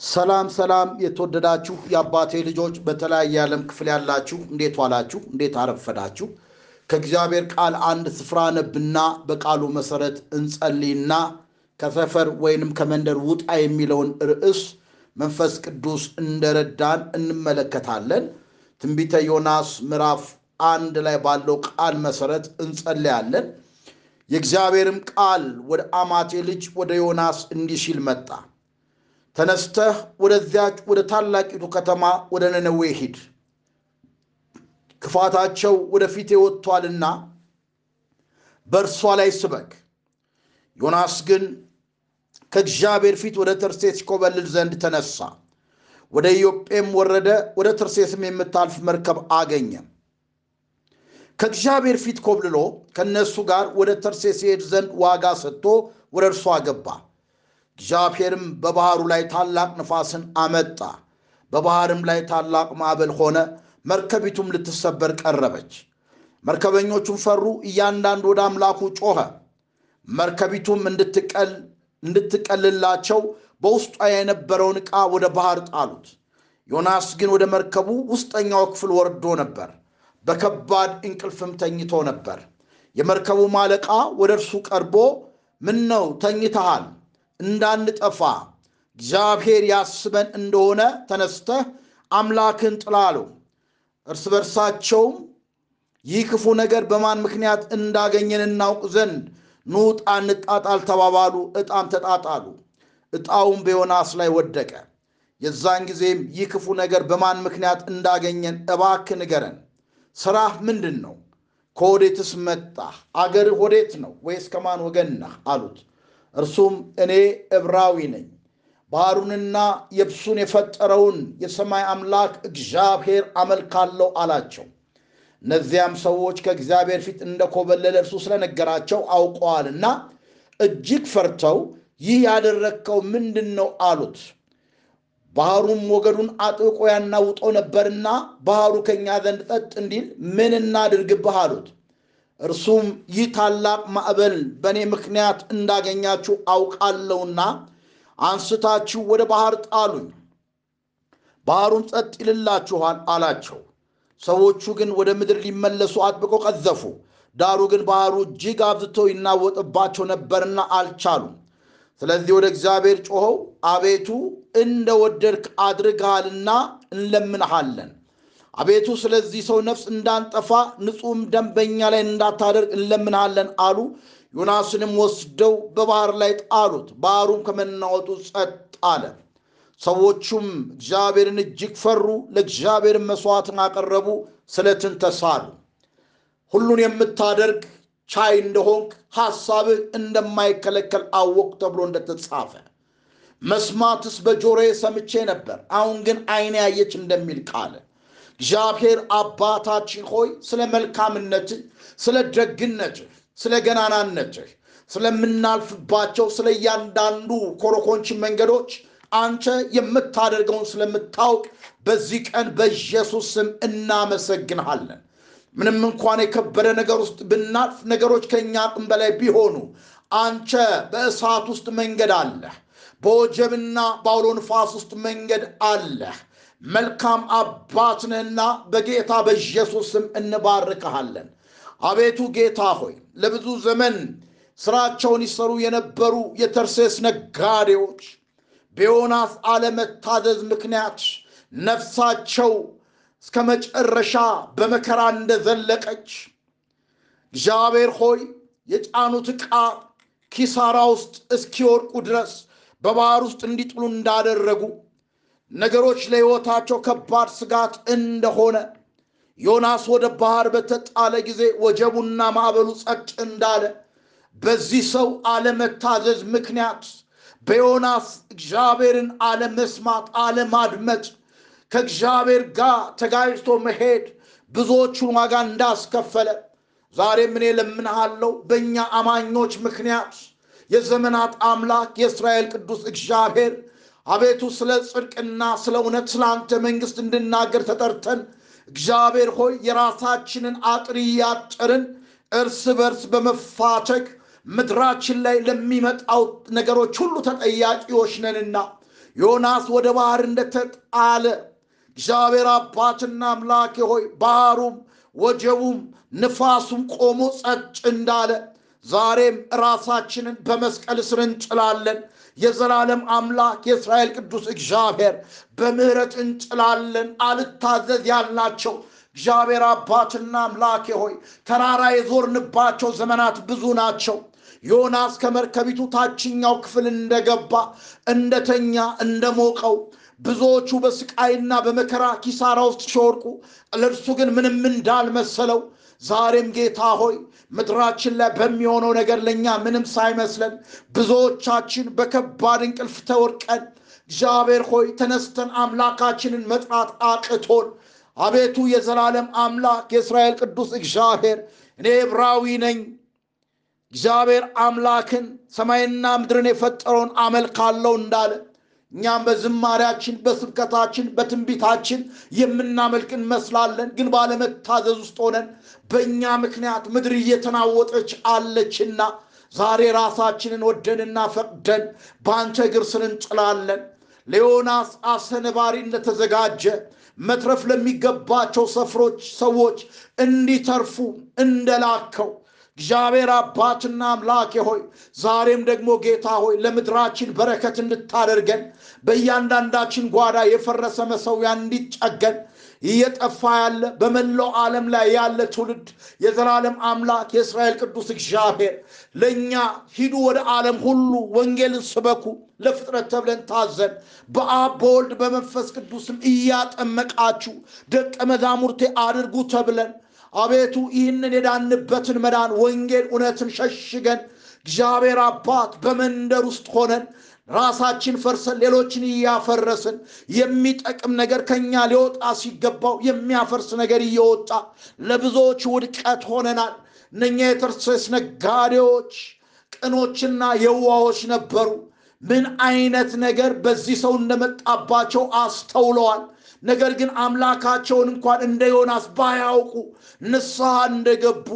ሰላም ሰላም የተወደዳችሁ የአባቴ ልጆች በተለያየ የዓለም ክፍል ያላችሁ እንዴት ዋላችሁ? እንዴት አረፈዳችሁ? ከእግዚአብሔር ቃል አንድ ስፍራ ነብና በቃሉ መሰረት እንጸልይና ከሰፈር ወይንም ከመንደር ውጣ የሚለውን ርዕስ መንፈስ ቅዱስ እንደረዳን እንመለከታለን። ትንቢተ ዮናስ ምዕራፍ አንድ ላይ ባለው ቃል መሰረት እንጸልያለን። የእግዚአብሔርም ቃል ወደ አማቴ ልጅ ወደ ዮናስ እንዲህ ሲል መጣ። ተነስተህ ወደዚያች ወደ ታላቂቱ ከተማ ወደ ነነዌ ሂድ፣ ክፋታቸው ወደ ፊቴ ወጥቷልና በእርሷ ላይ ስበክ። ዮናስ ግን ከእግዚአብሔር ፊት ወደ ተርሴስ ይኮበልል ዘንድ ተነሳ። ወደ ኢዮጴም ወረደ። ወደ ተርሴስም የምታልፍ መርከብ አገኘ። ከእግዚአብሔር ፊት ኮብልሎ ከእነሱ ጋር ወደ ተርሴስ ይሄድ ዘንድ ዋጋ ሰጥቶ ወደ እርሷ ገባ። እግዚአብሔርም በባሕሩ ላይ ታላቅ ንፋስን አመጣ። በባሕርም ላይ ታላቅ ማዕበል ሆነ። መርከቢቱም ልትሰበር ቀረበች። መርከበኞቹም ፈሩ፣ እያንዳንዱ ወደ አምላኩ ጮኸ። መርከቢቱም እንድትቀልላቸው በውስጧ የነበረውን ዕቃ ወደ ባሕር ጣሉት። ዮናስ ግን ወደ መርከቡ ውስጠኛው ክፍል ወርዶ ነበር፣ በከባድ እንቅልፍም ተኝቶ ነበር። የመርከቡ አለቃ ወደ እርሱ ቀርቦ ምን ነው ተኝተሃል? እንዳንጠፋ እግዚአብሔር ያስበን እንደሆነ ተነስተህ አምላክን ጥላ አለው። እርስ በርሳቸውም ይህ ክፉ ነገር በማን ምክንያት እንዳገኘን እናውቅ ዘንድ ኑ ዕጣ እንጣጣል ተባባሉ። ዕጣም ተጣጣሉ። ዕጣውም በዮናስ ላይ ወደቀ። የዛን ጊዜም ይህ ክፉ ነገር በማን ምክንያት እንዳገኘን እባክህ ንገረን። ሥራህ ምንድን ነው? ከወዴትስ መጣህ? አገርህ ወዴት ነው? ወይስ ከማን ወገን ነህ? አሉት። እርሱም እኔ ዕብራዊ ነኝ፣ ባሕሩንና የብሱን የፈጠረውን የሰማይ አምላክ እግዚአብሔር አመልካለሁ አላቸው። እነዚያም ሰዎች ከእግዚአብሔር ፊት እንደኮበለለ እርሱ ስለነገራቸው አውቀዋልና እጅግ ፈርተው ይህ ያደረግከው ምንድን ነው አሉት። ባሕሩም ሞገዱን አጥብቆ ያናውጠው ነበርና ባሕሩ ከእኛ ዘንድ ጸጥ እንዲል ምን እናድርግብህ አሉት። እርሱም ይህ ታላቅ ማዕበል በእኔ ምክንያት እንዳገኛችሁ አውቃለሁና አንስታችሁ ወደ ባሕር ጣሉኝ፣ ባሕሩም ጸጥ ይልላችኋል አላቸው። ሰዎቹ ግን ወደ ምድር ሊመለሱ አጥብቀው ቀዘፉ። ዳሩ ግን ባሕሩ እጅግ አብዝቶ ይናወጥባቸው ነበርና አልቻሉም። ስለዚህ ወደ እግዚአብሔር ጮኸው፣ አቤቱ እንደ ወደድክ አድርገሃልና እንለምንሃለን አቤቱ ስለዚህ ሰው ነፍስ እንዳንጠፋ ንጹሕም ደም በእኛ ላይ እንዳታደርግ እንለምንሃለን አሉ። ዮናስንም ወስደው በባሕር ላይ ጣሉት። ባሕሩም ከመናወጡ ጸጥ አለ። ሰዎቹም እግዚአብሔርን እጅግ ፈሩ፣ ለእግዚአብሔርን መሥዋዕትን አቀረቡ፣ ስለትን ተሳሉ። ሁሉን የምታደርግ ቻይ እንደሆንክ ሐሳብህ እንደማይከለከል አወቅ ተብሎ እንደተጻፈ መስማትስ በጆሮዬ ሰምቼ ነበር፣ አሁን ግን ዓይኔ ያየች እንደሚል ቃል እግዚአብሔር አባታችን ሆይ ስለ መልካምነትህ፣ ስለ ደግነትህ፣ ስለ ገናናነትህ፣ ስለምናልፍባቸው ስለ እያንዳንዱ ኮረኮንች መንገዶች አንተ የምታደርገውን ስለምታውቅ በዚህ ቀን በኢየሱስ ስም እናመሰግንሃለን። ምንም እንኳን የከበደ ነገር ውስጥ ብናልፍ፣ ነገሮች ከእኛ አቅም በላይ ቢሆኑ፣ አንተ በእሳት ውስጥ መንገድ አለህ። በወጀብና በአውሎ ንፋስ ውስጥ መንገድ አለህ። መልካም አባት ነህና በጌታ በኢየሱስ ስም እንባርክሃለን። አቤቱ ጌታ ሆይ ለብዙ ዘመን ስራቸውን ይሰሩ የነበሩ የተርሴስ ነጋዴዎች በዮናስ አለመታዘዝ ምክንያት ነፍሳቸው እስከ መጨረሻ በመከራ እንደዘለቀች እግዚአብሔር ሆይ የጫኑት ዕቃ ኪሳራ ውስጥ እስኪወድቁ ድረስ በባሕር ውስጥ እንዲጥሉ እንዳደረጉ ነገሮች ለሕይወታቸው ከባድ ስጋት እንደሆነ ዮናስ ወደ ባሕር በተጣለ ጊዜ ወጀቡና ማዕበሉ ጸጥ እንዳለ በዚህ ሰው አለመታዘዝ ምክንያት በዮናስ እግዚአብሔርን አለመስማት፣ አለማድመጥ፣ ከእግዚአብሔር ጋር ተጋጭቶ መሄድ ብዙዎቹን ዋጋ እንዳስከፈለ ዛሬም እኔ ለምንሃለው በእኛ አማኞች ምክንያት የዘመናት አምላክ የእስራኤል ቅዱስ እግዚአብሔር አቤቱ ስለ ጽድቅና ስለ እውነት ስለ አንተ መንግሥት እንድናገር ተጠርተን እግዚአብሔር ሆይ የራሳችንን አጥር እያጠርን እርስ በርስ በመፋቸክ ምድራችን ላይ ለሚመጣው ነገሮች ሁሉ ተጠያቂዎች ነንና ዮናስ ወደ ባህር እንደተጣለ እግዚአብሔር አባትና አምላኬ ሆይ ባህሩም ወጀቡም ንፋሱም ቆሞ ጸጥ እንዳለ ዛሬም ራሳችንን በመስቀል ስር እንጭላለን። የዘላለም አምላክ የእስራኤል ቅዱስ እግዚአብሔር በምሕረት እንጭላለን። አልታዘዝ ያልናቸው እግዚአብሔር አባትና አምላኬ ሆይ ተራራ የዞርንባቸው ዘመናት ብዙ ናቸው። ዮናስ ከመርከቢቱ ታችኛው ክፍል እንደገባ እንደተኛ እንደሞቀው ብዙዎቹ በስቃይና በመከራ ኪሳራ ውስጥ ሲወርቁ ለእርሱ ግን ምንም እንዳልመሰለው ዛሬም ጌታ ሆይ ምድራችን ላይ በሚሆነው ነገር ለእኛ ምንም ሳይመስለን ብዙዎቻችን በከባድ እንቅልፍ ተወርቀን እግዚአብሔር ሆይ ተነስተን አምላካችንን መጥራት አቅቶን አቤቱ የዘላለም አምላክ የእስራኤል ቅዱስ እግዚአብሔር እኔ ዕብራዊ ነኝ። እግዚአብሔር አምላክን ሰማይና ምድርን የፈጠረውን አመልካለሁ እንዳለ እኛም በዝማሪያችን በስብከታችን በትንቢታችን የምናመልክ እንመስላለን። ግን ባለመታዘዝ ውስጥ ሆነን በእኛ ምክንያት ምድር እየተናወጠች አለችና ዛሬ ራሳችንን ወደንና ፈቅደን በአንተ እግር ስር እንጭላለን። ለዮናስ አሰነባሪ እንደተዘጋጀ መትረፍ ለሚገባቸው ሰፍሮች ሰዎች እንዲተርፉ እንደላከው እግዚአብሔር አባትና አምላኬ ሆይ ዛሬም ደግሞ ጌታ ሆይ ለምድራችን በረከት እንድታደርገን በእያንዳንዳችን ጓዳ የፈረሰ መሰዊያ እንዲጠገን እየጠፋ ያለ በመላው ዓለም ላይ ያለ ትውልድ የዘላለም አምላክ የእስራኤል ቅዱስ እግዚአብሔር ለእኛ ሂዱ ወደ ዓለም ሁሉ ወንጌልን ስበኩ ለፍጥረት ተብለን ታዘን በአብ በወልድ በመንፈስ ቅዱስም እያጠመቃችሁ ደቀ መዛሙርቴ አድርጉ ተብለን አቤቱ ይህንን የዳንበትን መዳን ወንጌል እውነትን ሸሽገን እግዚአብሔር አባት በመንደር ውስጥ ሆነን ራሳችን ፈርሰን ሌሎችን እያፈረስን የሚጠቅም ነገር ከኛ ሊወጣ ሲገባው የሚያፈርስ ነገር እየወጣ ለብዙዎች ውድቀት ሆነናል። እነኛ የተርሴስ ነጋዴዎች ቅኖችና የዋዎች ነበሩ። ምን አይነት ነገር በዚህ ሰው እንደመጣባቸው አስተውለዋል። ነገር ግን አምላካቸውን እንኳን እንደ ዮናስ ባያውቁ ንስሐ እንደገቡ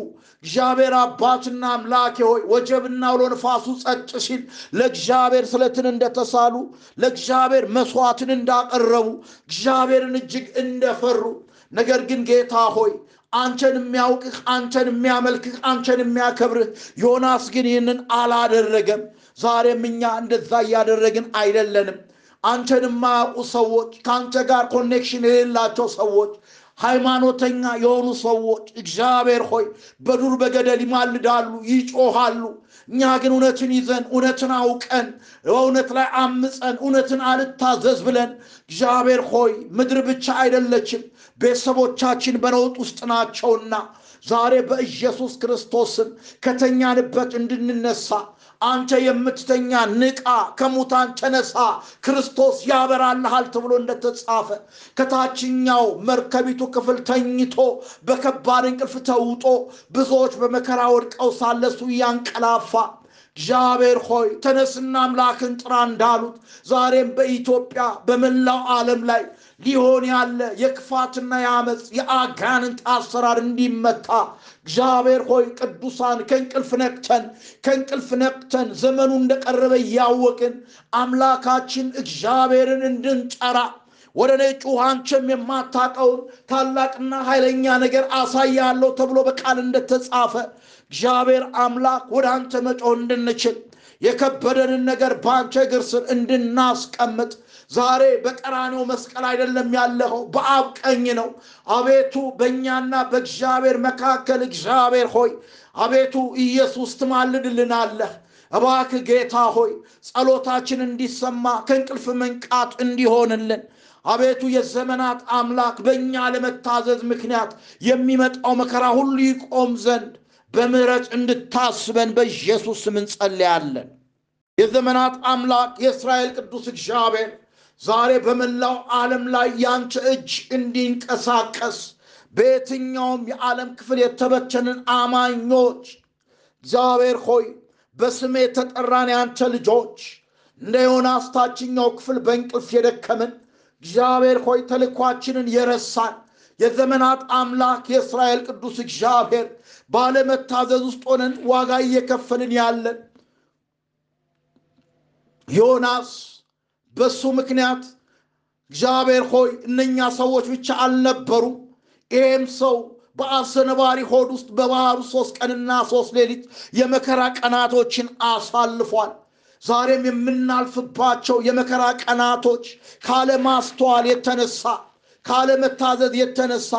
እግዚአብሔር አባትና አምላኬ ሆይ ወጀብና አውሎ ንፋሱ ጸጥ ሲል ለእግዚአብሔር ስለትን እንደተሳሉ ለእግዚአብሔር መስዋዕትን እንዳቀረቡ እግዚአብሔርን እጅግ እንደፈሩ ነገር ግን ጌታ ሆይ አንተን የሚያውቅህ አንተን የሚያመልክህ አንተን የሚያከብርህ ዮናስ ግን ይህንን አላደረገም። ዛሬም እኛ እንደዛ እያደረግን አይደለንም። አንተን የማያውቁ ሰዎች ከአንተ ጋር connection የሌላቸው ሰዎች ሃይማኖተኛ የሆኑ ሰዎች እግዚአብሔር ሆይ በዱር በገደል ይማልዳሉ፣ ይጮሃሉ። እኛ ግን እውነትን ይዘን እውነትን አውቀን በእውነት ላይ አምፀን እውነትን አልታዘዝ ብለን እግዚአብሔር ሆይ ምድር ብቻ አይደለችም ቤተሰቦቻችን በነውጥ ውስጥ ናቸውና ዛሬ በኢየሱስ ክርስቶስም ከተኛንበት እንድንነሳ አንተ የምትተኛ ንቃ፣ ከሙታን ተነሳ፣ ክርስቶስ ያበራልሃል ተብሎ እንደተጻፈ ከታችኛው መርከቢቱ ክፍል ተኝቶ በከባድ እንቅልፍ ተውጦ ብዙዎች በመከራ ወድቀው ሳለሱ እያንቀላፋ እግዚአብሔር ሆይ ተነስና አምላክን ጥራ እንዳሉት ዛሬም በኢትዮጵያ በመላው ዓለም ላይ ሊሆን ያለ የክፋትና የአመፅ የአጋንንት አሰራር እንዲመታ እግዚአብሔር ሆይ ቅዱሳን ከእንቅልፍ ነቅተን ከእንቅልፍ ነቅተን ዘመኑ እንደቀረበ እያወቅን አምላካችን እግዚአብሔርን እንድንጠራ ወደ እኔ ጩኽ አንቺም የማታውቀውን ታላቅና ኃይለኛ ነገር አሳያለሁ ተብሎ በቃል እንደተጻፈ እግዚአብሔር አምላክ ወደ አንተ መጮህ እንድንችል የከበደንን ነገር በአንተ እግር ስር እንድናስቀምጥ ዛሬ በቀራኔው መስቀል አይደለም ያለኸው፣ በአብ ቀኝ ነው። አቤቱ በእኛና በእግዚአብሔር መካከል እግዚአብሔር ሆይ አቤቱ ኢየሱስ ትማልድልናለህ። እባክህ ጌታ ሆይ ጸሎታችን እንዲሰማ ከእንቅልፍ መንቃት እንዲሆንልን አቤቱ የዘመናት አምላክ በእኛ ለመታዘዝ ምክንያት የሚመጣው መከራ ሁሉ ይቆም ዘንድ በምሕረት እንድታስበን በኢየሱስ ስም የዘመናት አምላክ የእስራኤል ቅዱስ እግዚአብሔር ዛሬ በመላው ዓለም ላይ ያንተ እጅ እንዲንቀሳቀስ በየትኛውም የዓለም ክፍል የተበተንን አማኞች እግዚአብሔር ሆይ በስሜ የተጠራን ያንተ ልጆች እንደ ዮናስ ታችኛው ክፍል በእንቅልፍ የደከምን እግዚአብሔር ሆይ ተልኳችንን የረሳን የዘመናት አምላክ የእስራኤል ቅዱስ እግዚአብሔር ባለመታዘዝ ውስጥ ሆነን ዋጋ እየከፈልን ያለን ዮናስ በሱ ምክንያት እግዚአብሔር ሆይ እነኛ ሰዎች ብቻ አልነበሩም። ይህም ሰው በአሰነባሪ ሆድ ውስጥ በባህሩ ሶስት ቀንና ሶስት ሌሊት የመከራ ቀናቶችን አሳልፏል። ዛሬም የምናልፍባቸው የመከራ ቀናቶች ካለማስተዋል የተነሳ ካለመታዘዝ የተነሳ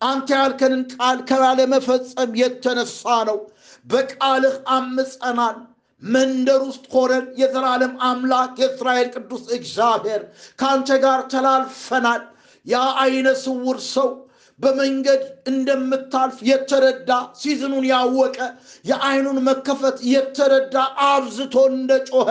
አንተ ያልከንን ቃል ካለመፈጸም የተነሳ ነው። በቃልህ አምፀናል። መንደር ውስጥ ሆነን የዘላለም አምላክ የእስራኤል ቅዱስ እግዚአብሔር ከአንተ ጋር ተላልፈናል። ያ አይነ ስውር ሰው በመንገድ እንደምታልፍ የተረዳ ሲዝኑን ያወቀ የአይኑን መከፈት የተረዳ አብዝቶ እንደ ጮኸ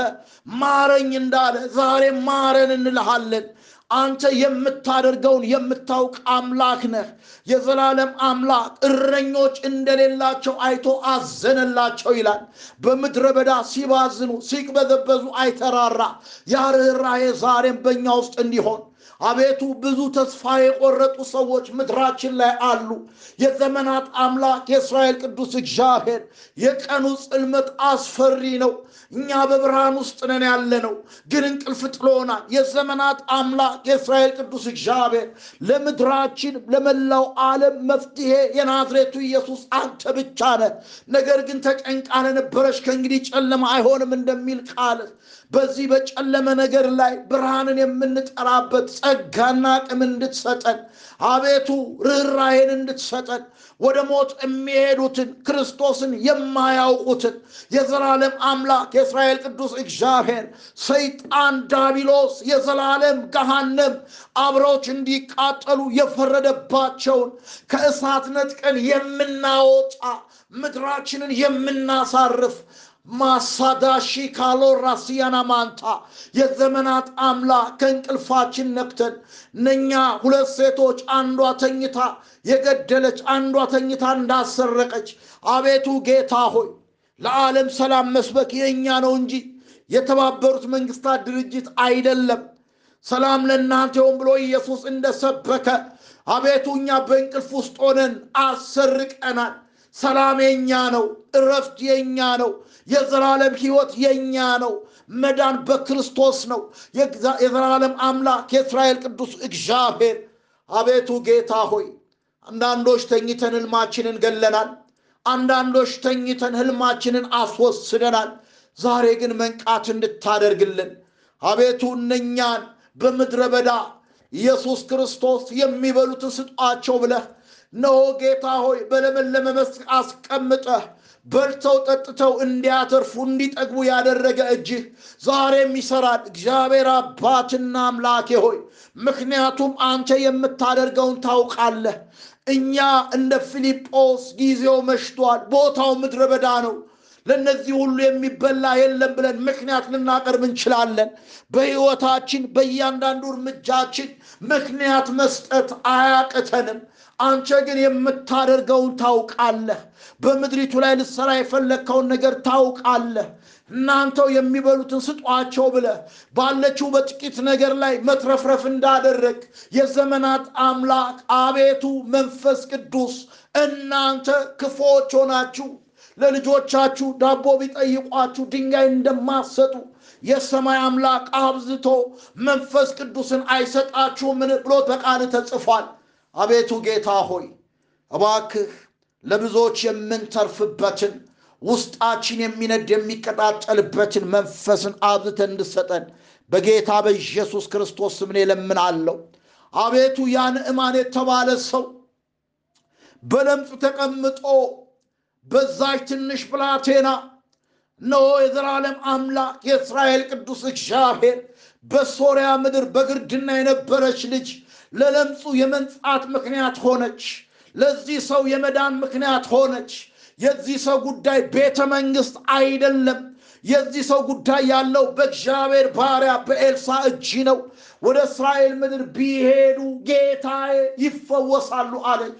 ማረኝ እንዳለ ዛሬ ማረን እንልሃለን። አንተ የምታደርገውን የምታውቅ አምላክ ነህ። የዘላለም አምላክ እረኞች እንደሌላቸው አይቶ አዘነላቸው ይላል። በምድረ በዳ ሲባዝኑ ሲቅበዘበዙ አይተራራ። ያ ርኅራኄ ዛሬም በእኛ ውስጥ እንዲሆን አቤቱ ብዙ ተስፋ የቆረጡ ሰዎች ምድራችን ላይ አሉ። የዘመናት አምላክ የእስራኤል ቅዱስ እግዚአብሔር የቀኑ ጽልመት አስፈሪ ነው። እኛ በብርሃን ውስጥ ነን ያለ ነው፣ ግን እንቅልፍ ጥሎናል። የዘመናት አምላክ የእስራኤል ቅዱስ እግዚአብሔር ለምድራችን ለመላው ዓለም መፍትሄ የናዝሬቱ ኢየሱስ አንተ ብቻ ነህ። ነገር ግን ተጨንቃ ለነበረች ከእንግዲህ ጨለማ አይሆንም እንደሚል ቃል በዚህ በጨለመ ነገር ላይ ብርሃንን የምንጠራበት ጸጋና አቅም እንድትሰጠን አቤቱ ርኅራኄን እንድትሰጠን ወደ ሞት የሚሄዱትን ክርስቶስን የማያውቁትን የዘላለም አምላክ የእስራኤል ቅዱስ እግዚአብሔር ሰይጣን ዳቢሎስ የዘላለም ገሃነም አብረዎች እንዲቃጠሉ የፈረደባቸውን ከእሳት ነጥቀን የምናወጣ ምድራችንን የምናሳርፍ ማሳዳሺ ካሎ ራሲያና ማንታ የዘመናት አምላክ ከእንቅልፋችን ነክተን እነኛ ሁለት ሴቶች አንዷ ተኝታ የገደለች አንዷ ተኝታ እንዳሰረቀች አቤቱ ጌታ ሆይ ለዓለም ሰላም መስበክ የእኛ ነው እንጂ የተባበሩት መንግስታት ድርጅት አይደለም። ሰላም ለእናንተ ይሁን ብሎ ኢየሱስ እንደሰበከ አቤቱ እኛ በእንቅልፍ ውስጥ ሆነን አሰርቀናል። ሰላም የኛ ነው። እረፍት የኛ ነው። የዘላለም ህይወት የኛ ነው። መዳን በክርስቶስ ነው። የዘላለም አምላክ የእስራኤል ቅዱስ እግዚአብሔር አቤቱ ጌታ ሆይ አንዳንዶች ተኝተን ህልማችንን ገለናል። አንዳንዶች ተኝተን ህልማችንን አስወስደናል። ዛሬ ግን መንቃት እንድታደርግልን አቤቱ እነኛን በምድረ በዳ ኢየሱስ ክርስቶስ የሚበሉትን ስጧቸው ብለህ እነሆ ጌታ ሆይ በለመለመ መስክ አስቀምጠህ በልተው ጠጥተው እንዲያተርፉ እንዲጠግቡ ያደረገ እጅህ ዛሬም ይሰራል። እግዚአብሔር አባትና አምላኬ ሆይ ምክንያቱም አንተ የምታደርገውን ታውቃለህ። እኛ እንደ ፊልጶስ ጊዜው መሽቷል፣ ቦታው ምድረ በዳ ነው፣ ለእነዚህ ሁሉ የሚበላ የለም ብለን ምክንያት ልናቀርብ እንችላለን። በሕይወታችን በእያንዳንዱ እርምጃችን ምክንያት መስጠት አያቅተንም። አንተ ግን የምታደርገውን ታውቃለህ። በምድሪቱ ላይ ልሰራ የፈለግከውን ነገር ታውቃለህ። እናንተው የሚበሉትን ስጧቸው ብለህ ባለችው በጥቂት ነገር ላይ መትረፍረፍ እንዳደረግ የዘመናት አምላክ አቤቱ መንፈስ ቅዱስ እናንተ ክፎች ሆናችሁ ለልጆቻችሁ ዳቦ ቢጠይቋችሁ ድንጋይ እንደማሰጡ የሰማይ አምላክ አብዝቶ መንፈስ ቅዱስን አይሰጣችሁምን ብሎ በቃል ተጽፏል። አቤቱ ጌታ ሆይ እባክህ ለብዙዎች የምንተርፍበትን ውስጣችን የሚነድ የሚቀጣጠልበትን መንፈስን አብዝተን እንድሰጠን በጌታ በኢየሱስ ክርስቶስ ስም እለምናለሁ። አቤቱ ያ ንዕማን የተባለ ሰው በለምጽ ተቀምጦ በዛች ትንሽ ብላቴና እነሆ የዘላለም አምላክ የእስራኤል ቅዱስ እግዚአብሔር በሶርያ ምድር በግርድና የነበረች ልጅ ለለምጹ የመንጻት ምክንያት ሆነች። ለዚህ ሰው የመዳን ምክንያት ሆነች። የዚህ ሰው ጉዳይ ቤተ መንግስት አይደለም። የዚህ ሰው ጉዳይ ያለው በእግዚአብሔር ባሪያ በኤልሳ እጅ ነው። ወደ እስራኤል ምድር ቢሄዱ ጌታዬ ይፈወሳሉ አለች።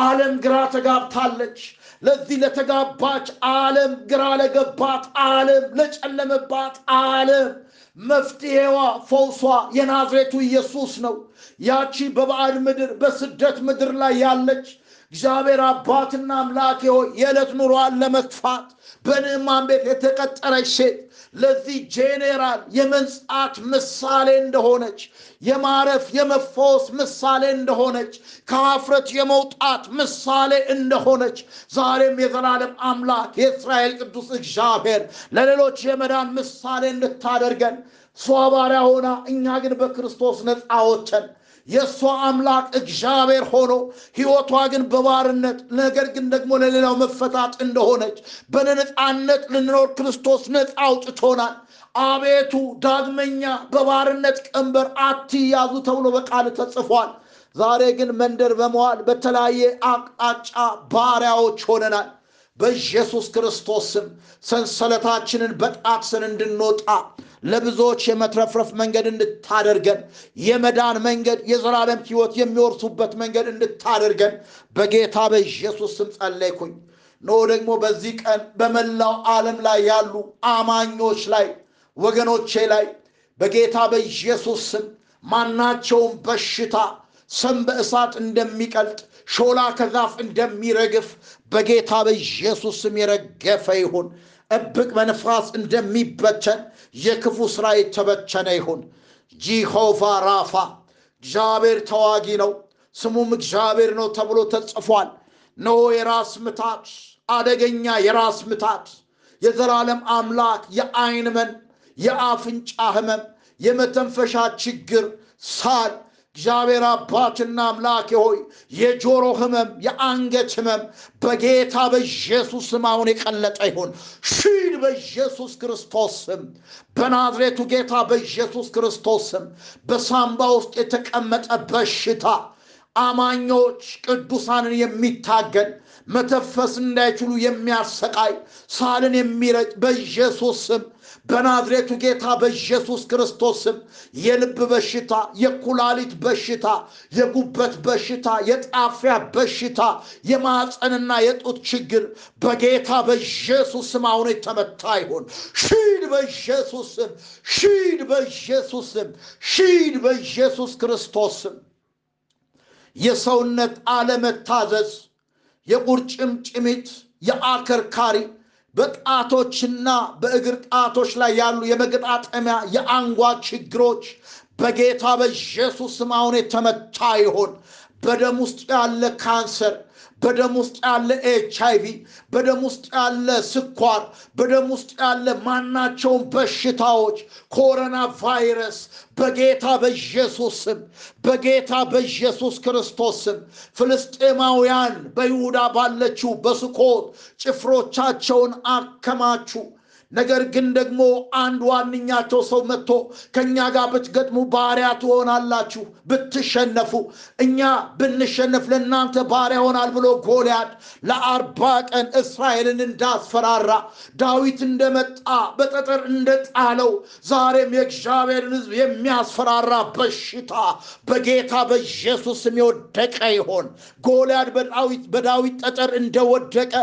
ዓለም ግራ ተጋብታለች። ለዚህ ለተጋባች ዓለም፣ ግራ ለገባት ዓለም፣ ለጨለመባት ዓለም መፍትሔዋ ፈውሷ የናዝሬቱ ኢየሱስ ነው። ያቺ በባዕድ ምድር በስደት ምድር ላይ ያለች እግዚአብሔር አባትና አምላኬ ሆይ የዕለት ኑሯን ለመግፋት በንዕማን ቤት የተቀጠረች ሴት ለዚህ ጄኔራል የመንጻት ምሳሌ እንደሆነች የማረፍ የመፈወስ ምሳሌ እንደሆነች ከሀፍረት የመውጣት ምሳሌ እንደሆነች ዛሬም የዘላለም አምላክ የእስራኤል ቅዱስ እግዚአብሔር ለሌሎች የመዳን ምሳሌ እንድታደርገን እሷ ባሪያ ሆና እኛ ግን በክርስቶስ ነፃ ወጥተን የእሷ አምላክ እግዚአብሔር ሆኖ ሕይወቷ ግን በባርነት ነገር ግን ደግሞ ለሌላው መፈታት እንደሆነች በነፃነት ልንኖር ክርስቶስ ነፃ አውጥቶናል። አቤቱ ዳግመኛ በባርነት ቀንበር አትያዙ ተብሎ በቃል ተጽፏል። ዛሬ ግን መንደር በመዋል በተለያየ አቅጣጫ ባሪያዎች ሆነናል። በኢየሱስ ክርስቶስ ስም ሰንሰለታችንን በጣጥሰን እንድንወጣ ለብዙዎች የመትረፍረፍ መንገድ እንድታደርገን የመዳን መንገድ የዘላለም ሕይወት የሚወርሱበት መንገድ እንድታደርገን በጌታ በኢየሱስ ስም ጸለይኩኝ። ኖ ደግሞ በዚህ ቀን በመላው ዓለም ላይ ያሉ አማኞች ላይ ወገኖቼ ላይ በጌታ በኢየሱስ ስም ማናቸውም በሽታ ሰም በእሳት እንደሚቀልጥ ሾላ ከዛፍ እንደሚረግፍ በጌታ በኢየሱስ ስም የረገፈ ይሁን። እብቅ በንፋስ እንደሚበተን የክፉ ሥራ የተበተነ ይሁን። ጂሆቫ ራፋ እግዚአብሔር ተዋጊ ነው፣ ስሙም እግዚአብሔር ነው ተብሎ ተጽፏል። እነሆ የራስ ምታት፣ አደገኛ የራስ ምታት፣ የዘላለም አምላክ የአይን መን፣ የአፍንጫ ህመም፣ የመተንፈሻ ችግር፣ ሳል እግዚአብሔር አባትና አምላኬ ሆይ የጆሮ ህመም፣ የአንገት ህመም በጌታ በኢየሱስ ስም አሁን የቀለጠ ይሁን። ሺድ በኢየሱስ ክርስቶስ ስም በናዝሬቱ ጌታ በኢየሱስ ክርስቶስ ስም በሳምባ ውስጥ የተቀመጠ በሽታ አማኞች ቅዱሳንን የሚታገል መተፈስ እንዳይችሉ የሚያሰቃይ ሳልን የሚረጭ በኢየሱስ ስም በናዝሬቱ ጌታ በኢየሱስ ስም የልብ በሽታ፣ የኩላሊት በሽታ፣ የጉበት በሽታ፣ የጣፊያ በሽታ፣ የማፀንና የጡት ችግር በጌታ በኢየሱስ ስም አሁን የተመታ ይሁን። ሺድ በኢየሱስ ስም፣ ሺድ በኢየሱስ ስም፣ ሺድ በኢየሱስ ክርስቶስ ስም የሰውነት አለመታዘዝ፣ የቁርጭምጭሚት፣ የአከርካሪ በጣቶችና በእግር ጣቶች ላይ ያሉ የመገጣጠሚያ የአንጓ ችግሮች በጌታ በኢየሱስ ስም አሁን የተመታ ይሆን። በደም ውስጥ ያለ ካንሰር፣ በደም ውስጥ ያለ ኤች አይቪ፣ በደም ውስጥ ያለ ስኳር፣ በደም ውስጥ ያለ ማናቸውን በሽታዎች ኮሮና ቫይረስ በጌታ በኢየሱስ ስም በጌታ በኢየሱስ ክርስቶስ ስም ፍልስጤማውያን በይሁዳ ባለችው በስኮት ጭፍሮቻቸውን አከማቹ። ነገር ግን ደግሞ አንድ ዋነኛቸው ሰው መጥቶ ከእኛ ጋር ብትገጥሙ ባሪያ ትሆናላችሁ፣ ብትሸነፉ እኛ ብንሸነፍ ለእናንተ ባሪያ ይሆናል ብሎ ጎልያድ ለአርባ ቀን እስራኤልን እንዳስፈራራ ዳዊት እንደመጣ በጠጠር እንደጣለው ዛሬም የእግዚአብሔርን ሕዝብ የሚያስፈራራ በሽታ በጌታ በኢየሱስ ስም የወደቀ ይሆን። ጎልያድ በዳዊት ጠጠር እንደወደቀ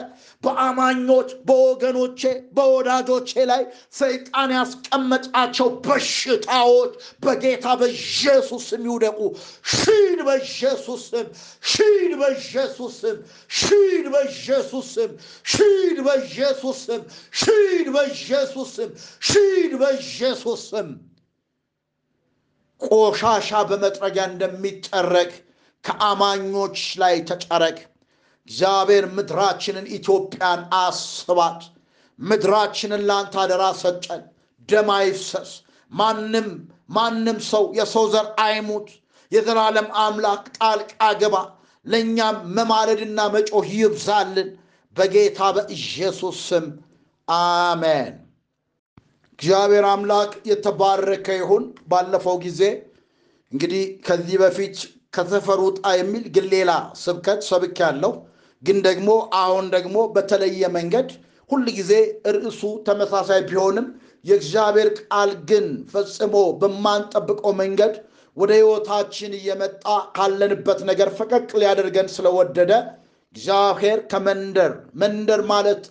በአማኞች በወገኖቼ በወዳጆቼ ላይ ሰይጣን ያስቀመጣቸው በሽታዎች በጌታ በኢየሱስ ይውደቁ። ሺድ በኢየሱስ ስም፣ ሺድ በኢየሱስ ስም፣ ሺድ በኢየሱስ ስም፣ ሺድ በኢየሱስ ሺድ በኢየሱስ ሺድ በኢየሱስ ቆሻሻ በመጥረጊያ እንደሚጠረግ ከአማኞች ላይ ተጠረግ። እግዚአብሔር ምድራችንን ኢትዮጵያን አስባት። ምድራችንን ለአንተ አደራ ሰጠን። ደም አይፍሰስ። ማንም ማንም ሰው የሰው ዘር አይሙት። የዘላለም አምላክ ጣልቃ ገባ። ለእኛም መማለድና መጮህ ይብዛልን። በጌታ በኢየሱስ ስም አሜን። እግዚአብሔር አምላክ የተባረከ ይሁን። ባለፈው ጊዜ እንግዲህ ከዚህ በፊት ከሰፈር የሚል ግን ሌላ ስብከት ሰብክ ያለው ግን ደግሞ አሁን ደግሞ በተለየ መንገድ ሁል ጊዜ ርዕሱ ተመሳሳይ ቢሆንም የእግዚአብሔር ቃል ግን ፈጽሞ በማንጠብቀው መንገድ ወደ ሕይወታችን እየመጣ ካለንበት ነገር ፈቀቅ ሊያደርገን ስለወደደ እግዚአብሔር ከመንደር መንደር ማለት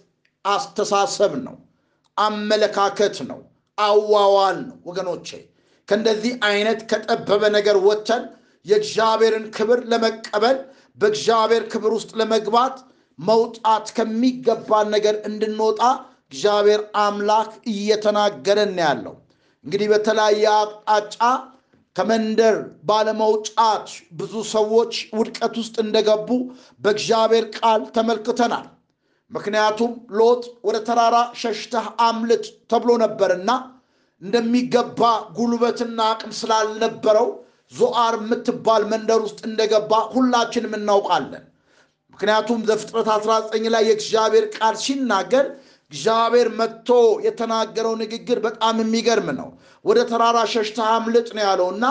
አስተሳሰብ ነው፣ አመለካከት ነው፣ አዋዋል ነው። ወገኖቼ ከእንደዚህ አይነት ከጠበበ ነገር ወጥተን የእግዚአብሔርን ክብር ለመቀበል በእግዚአብሔር ክብር ውስጥ ለመግባት መውጣት ከሚገባን ነገር እንድንወጣ እግዚአብሔር አምላክ እየተናገረን ያለው እንግዲህ በተለያየ አቅጣጫ ከመንደር ባለመውጣት ብዙ ሰዎች ውድቀት ውስጥ እንደገቡ በእግዚአብሔር ቃል ተመልክተናል። ምክንያቱም ሎጥ ወደ ተራራ ሸሽተህ አምልጥ ተብሎ ነበርና እንደሚገባ ጉልበትና አቅም ስላልነበረው ዞአር የምትባል መንደር ውስጥ እንደገባ ሁላችንም እናውቃለን። ምክንያቱም ዘፍጥረት 19 ላይ የእግዚአብሔር ቃል ሲናገር እግዚአብሔር መጥቶ የተናገረው ንግግር በጣም የሚገርም ነው። ወደ ተራራ ሸሽተህ አምልጥ ነው ያለውና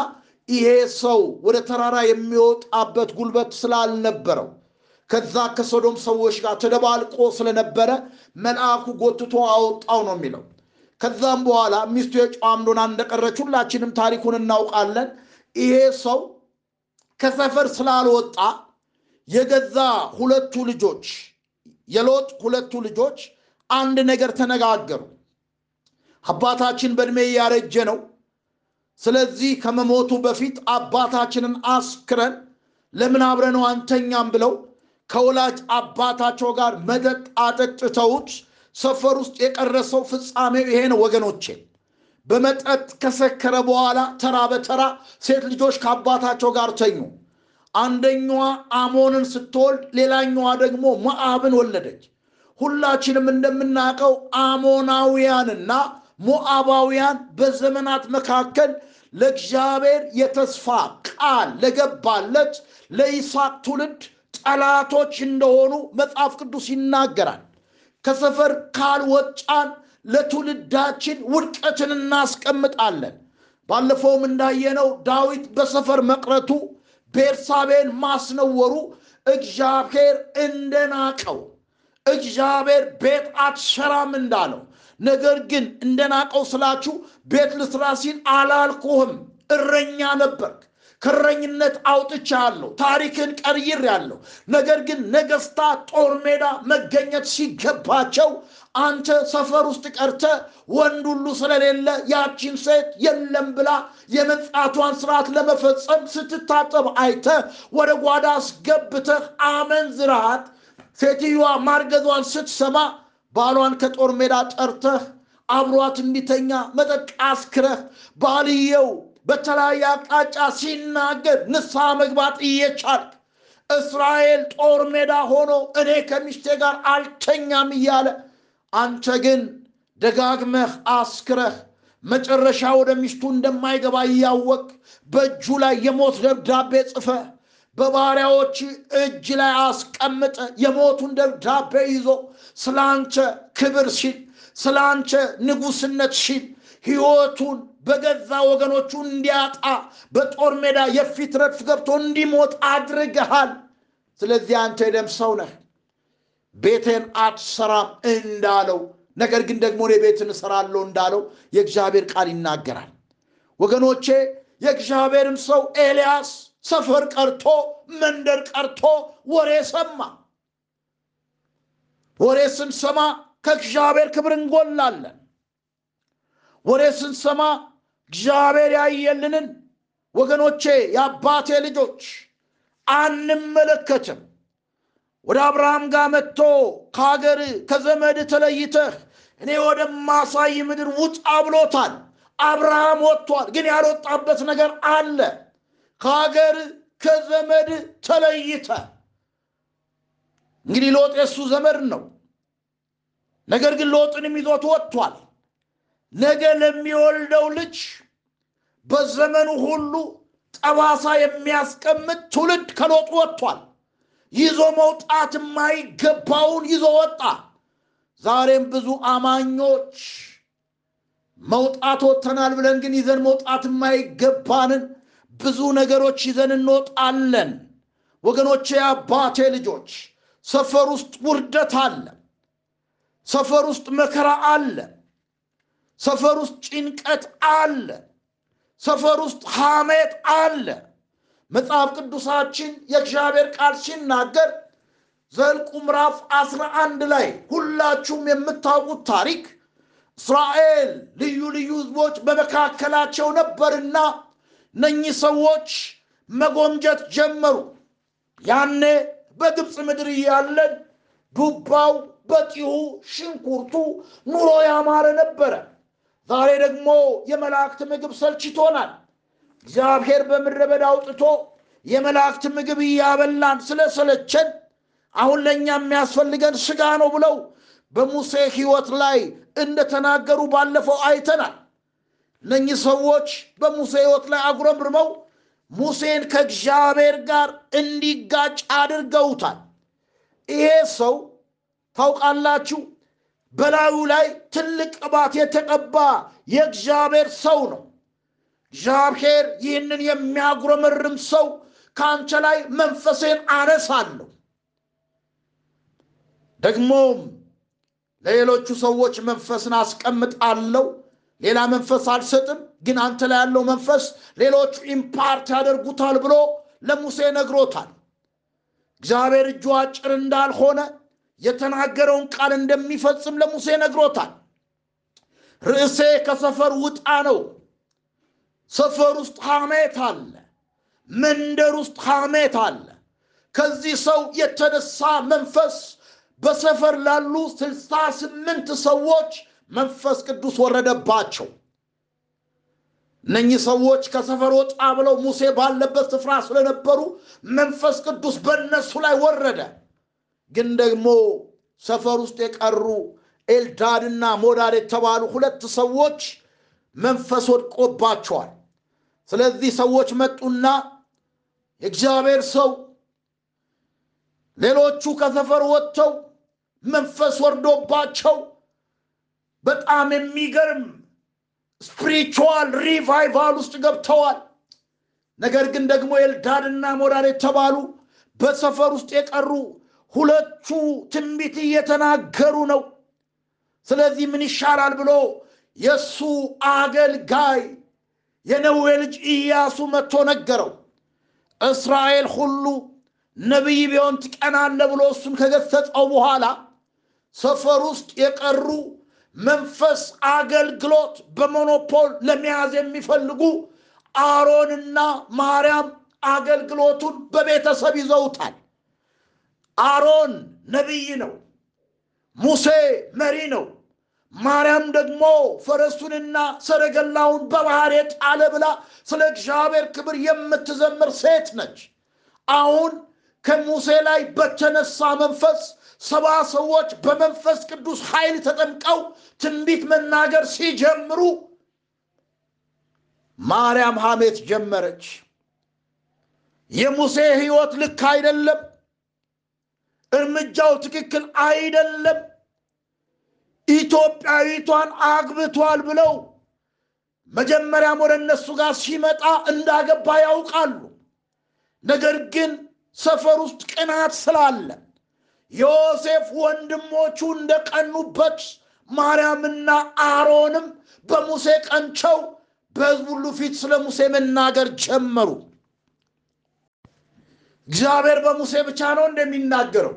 ይሄ ሰው ወደ ተራራ የሚወጣበት ጉልበት ስላልነበረው ከዛ ከሶዶም ሰዎች ጋር ተደባልቆ ስለነበረ መልአኩ ጎትቶ አወጣው ነው የሚለው። ከዛም በኋላ ሚስቱ አምዶና እንደቀረች ሁላችንም ታሪኩን እናውቃለን። ይሄ ሰው ከሰፈር ስላልወጣ የገዛ ሁለቱ ልጆች የሎጥ ሁለቱ ልጆች አንድ ነገር ተነጋገሩ። አባታችን በእድሜ እያረጀ ነው። ስለዚህ ከመሞቱ በፊት አባታችንን አስክረን ለምን አብረነው አንተኛም ብለው ከወላጅ አባታቸው ጋር መጠጥ አጠጥተውት ሰፈር ውስጥ የቀረሰው ፍጻሜው ይሄ ነው ወገኖቼ። በመጠጥ ከሰከረ በኋላ ተራ በተራ ሴት ልጆች ከአባታቸው ጋር ተኙ። አንደኛዋ አሞንን ስትወልድ፣ ሌላኛዋ ደግሞ ሞዓብን ወለደች። ሁላችንም እንደምናውቀው አሞናውያንና ሞዓባውያን በዘመናት መካከል ለእግዚአብሔር የተስፋ ቃል ለገባለት ለይስሐቅ ትውልድ ጠላቶች እንደሆኑ መጽሐፍ ቅዱስ ይናገራል። ከሰፈር ካልወጣን ለትውልዳችን ውድቀትን እናስቀምጣለን። ባለፈውም እንዳየነው ዳዊት በሰፈር መቅረቱ ቤርሳቤን ማስነወሩ እግዚአብሔር እንደናቀው እግዚአብሔር ቤት አትሰራም እንዳለው ነገር ግን እንደናቀው ስላችሁ ቤት ልስራ ሲል አላልኩህም። እረኛ ነበርክ። ከእረኝነት አውጥቻለሁ፣ ታሪክን ቀይሬአለሁ። ነገር ግን ነገስታት ጦር ሜዳ መገኘት ሲገባቸው አንተ ሰፈር ውስጥ ቀርተ ወንድ ሁሉ ስለሌለ ያቺን ሴት የለም ብላ የመንጻቷን ስርዓት ለመፈጸም ስትታጠብ አይተ ወደ ጓዳ አስገብተህ አመንዝራት። ሴትዮዋ ማርገዟን ስትሰማ ባሏን ከጦር ሜዳ ጠርተህ አብሯት እንዲተኛ መጠጥ አስክረህ ባልየው በተለያየ አቅጣጫ ሲናገር ንስሐ መግባት እየቻልክ እስራኤል ጦር ሜዳ ሆኖ እኔ ከሚስቴ ጋር አልተኛም እያለ አንተ ግን ደጋግመህ አስክረህ መጨረሻ ወደ ሚስቱ እንደማይገባ እያወቅ በእጁ ላይ የሞት ደብዳቤ ጽፈህ በባሪያዎች እጅ ላይ አስቀምጠ የሞቱን ደብዳቤ ይዞ ስለ አንተ ክብር ሲል ስለ አንተ ንጉስነት ሲል ሕይወቱን በገዛ ወገኖቹ እንዲያጣ በጦር ሜዳ የፊት ረድፍ ገብቶ እንዲሞት አድርገሃል። ስለዚህ አንተ የደም ሰው ነህ፣ ቤቴን አትሰራም እንዳለው ነገር ግን ደግሞ እኔ ቤትን እሰራለሁ እንዳለው የእግዚአብሔር ቃል ይናገራል። ወገኖቼ የእግዚአብሔርም ሰው ኤልያስ ሰፈር ቀርቶ መንደር ቀርቶ ወሬ ሰማ። ወሬ ስንሰማ ከእግዚአብሔር ክብር እንጎላለን። ወሬ ስንሰማ እግዚአብሔር ያየልንን ወገኖቼ የአባቴ ልጆች አንመለከትም። ወደ አብርሃም ጋር መጥቶ ከሀገር ከዘመድ ተለይተህ እኔ ወደማሳይ ምድር ውጣ ብሎታል። አብርሃም ወጥቷል፣ ግን ያልወጣበት ነገር አለ። ከሀገር ከዘመድ ተለይተ እንግዲህ ሎጥ የሱ ዘመድ ነው። ነገር ግን ሎጥንም ይዞት ወጥቷል። ነገ ለሚወልደው ልጅ በዘመኑ ሁሉ ጠባሳ የሚያስቀምጥ ትውልድ ከሎጥ ወጥቷል። ይዞ መውጣት የማይገባውን ይዞ ወጣ። ዛሬም ብዙ አማኞች መውጣት ወጥተናል ብለን ግን ይዘን መውጣት የማይገባንን ብዙ ነገሮች ይዘን እንወጣለን። ወገኖቼ፣ የአባቴ ልጆች ሰፈር ውስጥ ውርደት አለ። ሰፈር ውስጥ መከራ አለ። ሰፈር ውስጥ ጭንቀት አለ። ሰፈር ውስጥ ሐሜት አለ። መጽሐፍ ቅዱሳችን የእግዚአብሔር ቃል ሲናገር ዘልቁ ምዕራፍ አስራ አንድ ላይ ሁላችሁም የምታውቁት ታሪክ እስራኤል ልዩ ልዩ ሕዝቦች በመካከላቸው ነበርና እነኚህ ሰዎች መጎምጀት ጀመሩ። ያኔ በግብፅ ምድር እያለን ዱባው፣ በጢሁ፣ ሽንኩርቱ ኑሮ ያማረ ነበረ። ዛሬ ደግሞ የመላእክት ምግብ ሰልችቶናል። እግዚአብሔር በምድረ በዳ አውጥቶ የመላእክት ምግብ እያበላን ስለሰለቸን አሁን ለእኛ የሚያስፈልገን ስጋ ነው ብለው በሙሴ ሕይወት ላይ እንደተናገሩ ባለፈው አይተናል። እነኚህ ሰዎች በሙሴ ሕይወት ላይ አጉረምርመው ሙሴን ከእግዚአብሔር ጋር እንዲጋጭ አድርገውታል። ይሄ ሰው ታውቃላችሁ፣ በላዩ ላይ ትልቅ ቅባት የተቀባ የእግዚአብሔር ሰው ነው። እግዚአብሔር ይህንን የሚያጉረመርም ሰው ከአንተ ላይ መንፈሴን አነሳለሁ፣ ደግሞም ለሌሎቹ ሰዎች መንፈስን አስቀምጣለሁ፣ ሌላ መንፈስ አልሰጥም፣ ግን አንተ ላይ ያለው መንፈስ ሌሎቹ impart ያደርጉታል ብሎ ለሙሴ ነግሮታል። እግዚአብሔር እጁ አጭር እንዳልሆነ የተናገረውን ቃል እንደሚፈጽም ለሙሴ ነግሮታል። ርዕሴ ከሰፈር ውጣ ነው። ሰፈር ውስጥ ሐሜት አለ። መንደር ውስጥ ሐሜት አለ። ከዚህ ሰው የተነሳ መንፈስ በሰፈር ላሉ ስልሳ ስምንት ሰዎች መንፈስ ቅዱስ ወረደባቸው። እነኚህ ሰዎች ከሰፈር ወጣ ብለው ሙሴ ባለበት ስፍራ ስለነበሩ መንፈስ ቅዱስ በእነሱ ላይ ወረደ። ግን ደግሞ ሰፈር ውስጥ የቀሩ ኤልዳድና ሞዳድ የተባሉ ሁለት ሰዎች መንፈስ ወድቆባቸዋል። ስለዚህ ሰዎች መጡና የእግዚአብሔር ሰው ሌሎቹ ከሰፈር ወጥተው መንፈስ ወርዶባቸው በጣም የሚገርም spiritual revival ውስጥ ገብተዋል። ነገር ግን ደግሞ ኤልዳድና ሞዳድ የተባሉ በሰፈር ውስጥ የቀሩ ሁለቱ ትንቢት እየተናገሩ ነው። ስለዚህ ምን ይሻላል ብሎ የእሱ አገልጋይ የነዌ ልጅ ኢያሱ መጥቶ ነገረው። እስራኤል ሁሉ ነቢይ ቢሆን ትቀናለ ብሎ እሱን ከገሰጸው በኋላ ሰፈር ውስጥ የቀሩ መንፈስ አገልግሎት በሞኖፖል ለመያዝ የሚፈልጉ አሮንና ማርያም አገልግሎቱን በቤተሰብ ይዘውታል። አሮን ነቢይ ነው። ሙሴ መሪ ነው። ማርያም ደግሞ ፈረሱንና ሰረገላውን በባህር የጣለ ብላ ስለ እግዚአብሔር ክብር የምትዘምር ሴት ነች። አሁን ከሙሴ ላይ በተነሳ መንፈስ ሰባ ሰዎች በመንፈስ ቅዱስ ኃይል ተጠምቀው ትንቢት መናገር ሲጀምሩ ማርያም ሐሜት ጀመረች። የሙሴ ሕይወት ልክ አይደለም፣ እርምጃው ትክክል አይደለም፣ ኢትዮጵያዊቷን አግብቷል ብለው መጀመሪያም ወደ እነሱ ጋር ሲመጣ እንዳገባ ያውቃሉ። ነገር ግን ሰፈር ውስጥ ቅናት ስላለ ዮሴፍ ወንድሞቹ እንደቀኑበት ማርያምና አሮንም በሙሴ ቀንቸው በሕዝብ ሁሉ ፊት ስለ ሙሴ መናገር ጀመሩ። እግዚአብሔር በሙሴ ብቻ ነው እንደሚናገረው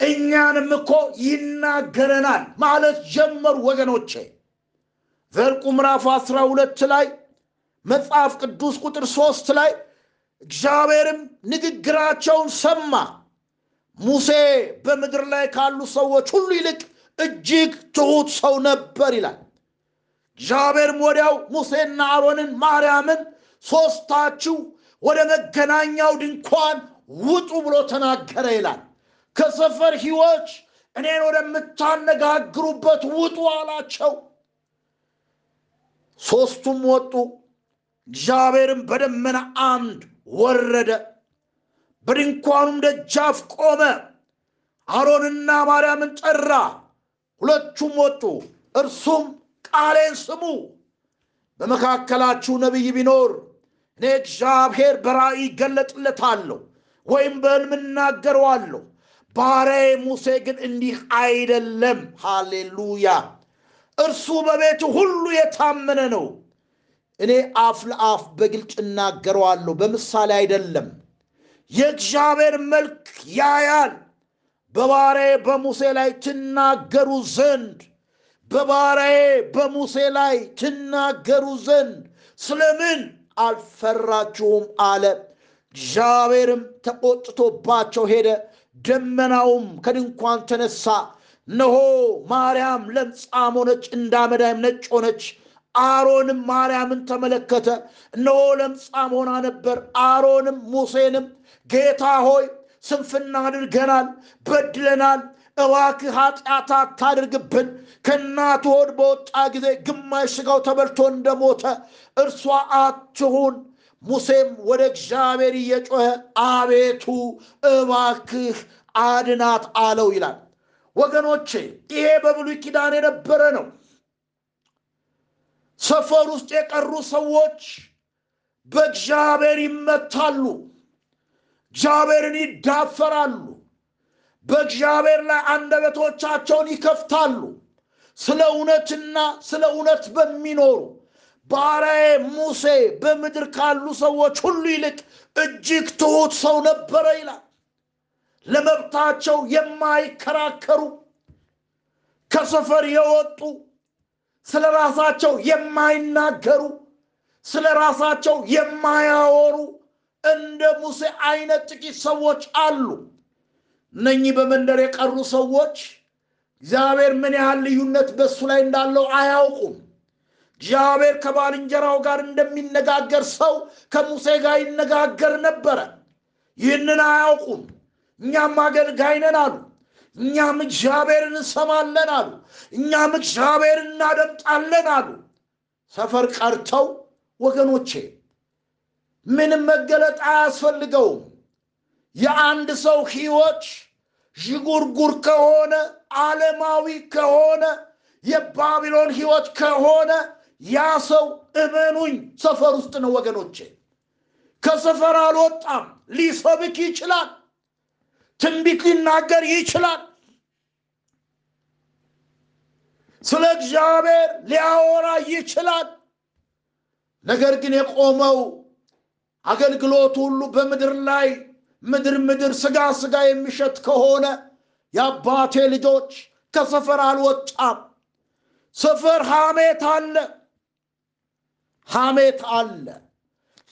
እኛንም እኮ ይናገረናል ማለት ጀመሩ። ወገኖቼ ዘኍልቍ ምዕራፍ አስራ ሁለት ላይ መጽሐፍ ቅዱስ ቁጥር ሶስት ላይ እግዚአብሔርም ንግግራቸውን ሰማ፣ ሙሴ በምድር ላይ ካሉ ሰዎች ሁሉ ይልቅ እጅግ ትሑት ሰው ነበር ይላል። እግዚአብሔርም ወዲያው ሙሴና አሮንን ማርያምን ሦስታችሁ ወደ መገናኛው ድንኳን ውጡ ብሎ ተናገረ ይላል። ከሰፈር ሕይወት እኔን ወደምታነጋግሩበት ውጡ አላቸው። ሦስቱም ወጡ። እግዚአብሔርም በደመና አምድ ወረደ፣ በድንኳኑም ደጃፍ ቆመ። አሮንና ማርያምን ጠራ፣ ሁለቱም ወጡ። እርሱም ቃሌን ስሙ፣ በመካከላችሁ ነቢይ ቢኖር እኔ እግዚአብሔር በራእይ ይገለጥለታለሁ ወይም በሕልም እናገረዋለሁ። ባሪያዬ ሙሴ ግን እንዲህ አይደለም። ሃሌሉያ! እርሱ በቤቱ ሁሉ የታመነ ነው። እኔ አፍ ለአፍ በግልጥ እናገረዋለሁ፣ በምሳሌ አይደለም። የእግዚአብሔር መልክ ያያል። በባሪያዬ በሙሴ ላይ ትናገሩ ዘንድ በባሪያዬ በሙሴ ላይ ትናገሩ ዘንድ ስለምን አልፈራችሁም? አለ። እግዚአብሔርም ተቆጥቶባቸው ሄደ። ደመናውም ከድንኳን ተነሳ። እነሆ ማርያም ለምጻም ሆነች፣ እንዳመዳይም ነጭ ሆነች። አሮንም ማርያምን ተመለከተ፣ እነሆ ለምጻም ሆና ነበር። አሮንም ሙሴንም ጌታ ሆይ ስንፍና አድርገናል፣ በድለናል፣ እባክህ ኃጢአት አታድርግብን። ከእናቱ ሆድ በወጣ ጊዜ ግማሽ ሥጋው ተበልቶ እንደሞተ እርሷ አትሁን። ሙሴም ወደ እግዚአብሔር እየጮኸ አቤቱ እባክህ አድናት አለው ይላል። ወገኖቼ ይሄ በብሉይ ኪዳን የነበረ ነው። ሰፈር ውስጥ የቀሩ ሰዎች በእግዚአብሔር ይመታሉ፣ እግዚአብሔርን ይዳፈራሉ፣ በእግዚአብሔር ላይ አንደበቶቻቸውን ይከፍታሉ። ስለ እውነትና ስለ እውነት በሚኖሩ ባሪያዬ ሙሴ በምድር ካሉ ሰዎች ሁሉ ይልቅ እጅግ ትሑት ሰው ነበረ ይላል። ለመብታቸው የማይከራከሩ ከሰፈር የወጡ ስለ ራሳቸው የማይናገሩ ስለ ራሳቸው የማያወሩ እንደ ሙሴ አይነት ጥቂት ሰዎች አሉ። እነኚህ በመንደር የቀሩ ሰዎች እግዚአብሔር ምን ያህል ልዩነት በእሱ ላይ እንዳለው አያውቁም። እግዚአብሔር ከባልንጀራው ጋር እንደሚነጋገር ሰው ከሙሴ ጋር ይነጋገር ነበረ። ይህንን አያውቁም። እኛም አገልጋይ ነን አሉ። እኛም እግዚአብሔርን እንሰማለን አሉ። እኛም እግዚአብሔር እናደምጣለን አሉ። ሰፈር ቀርተው ወገኖቼ ምንም መገለጥ አያስፈልገውም። የአንድ ሰው ሕይወት ዥጉርጉር ከሆነ ዓለማዊ ከሆነ የባቢሎን ሕይወት ከሆነ ያ ሰው እመኑኝ ሰፈር ውስጥ ነው ወገኖቼ። ከሰፈር አልወጣም። ሊሰብክ ይችላል። ትንቢት ሊናገር ይችላል። ስለ እግዚአብሔር ሊያወራ ይችላል። ነገር ግን የቆመው አገልግሎት ሁሉ በምድር ላይ ምድር ምድር ስጋ ስጋ የሚሸት ከሆነ የአባቴ ልጆች ከሰፈር አልወጣም። ሰፈር ሐሜት አለ፣ ሐሜት አለ።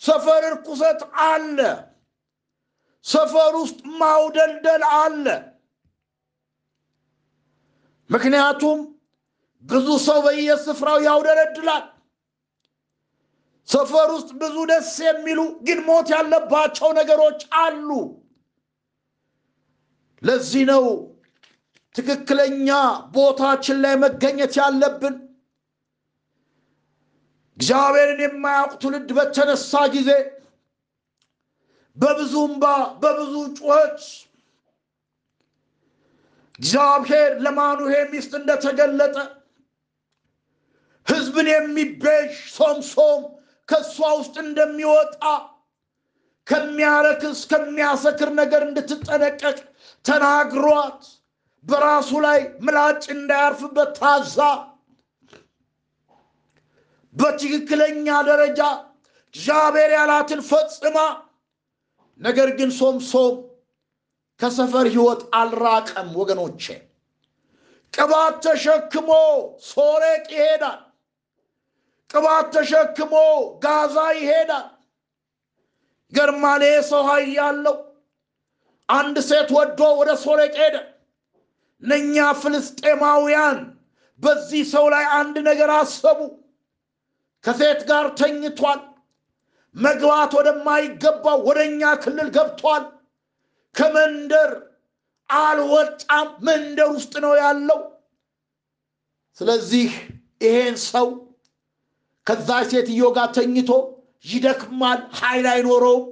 ሰፈር እርኩሰት አለ። ሰፈር ውስጥ ማውደልደል አለ። ምክንያቱም ብዙ ሰው በየስፍራው ያውደለድላል። ሰፈር ውስጥ ብዙ ደስ የሚሉ ግን ሞት ያለባቸው ነገሮች አሉ። ለዚህ ነው ትክክለኛ ቦታችን ላይ መገኘት ያለብን። እግዚአብሔርን የማያውቅ ትውልድ በተነሳ ጊዜ በብዙ እምባ በብዙ ጩኸት እግዚአብሔር ለማኑሄ ሚስት እንደተገለጠ ሕዝብን የሚቤዥ ሶምሶም ከእሷ ውስጥ እንደሚወጣ ከሚያረክስ ከሚያሰክር ነገር እንድትጠነቀቅ ተናግሯት በራሱ ላይ ምላጭ እንዳያርፍበት ታዛ በትክክለኛ ደረጃ እግዚአብሔር ያላትን ፈጽማ ነገር ግን ሶምሶም ከሰፈር ህይወት አልራቀም። ወገኖቼ ቅባት ተሸክሞ ሶሬቅ ይሄዳል። ቅባት ተሸክሞ ጋዛ ይሄዳል። ገርማሌ ሰው ኃይል ያለው አንድ ሴት ወዶ ወደ ሶሬቅ ሄደ። እነኛ ፍልስጤማውያን በዚህ ሰው ላይ አንድ ነገር አሰቡ። ከሴት ጋር ተኝቷል። መግባት ወደማይገባው ወደ እኛ ክልል ገብቷል። ከመንደር አልወጣም፣ መንደር ውስጥ ነው ያለው። ስለዚህ ይሄን ሰው ከዛ ሴትዮ ጋር ተኝቶ ይደክማል፣ ኃይል አይኖረውም፣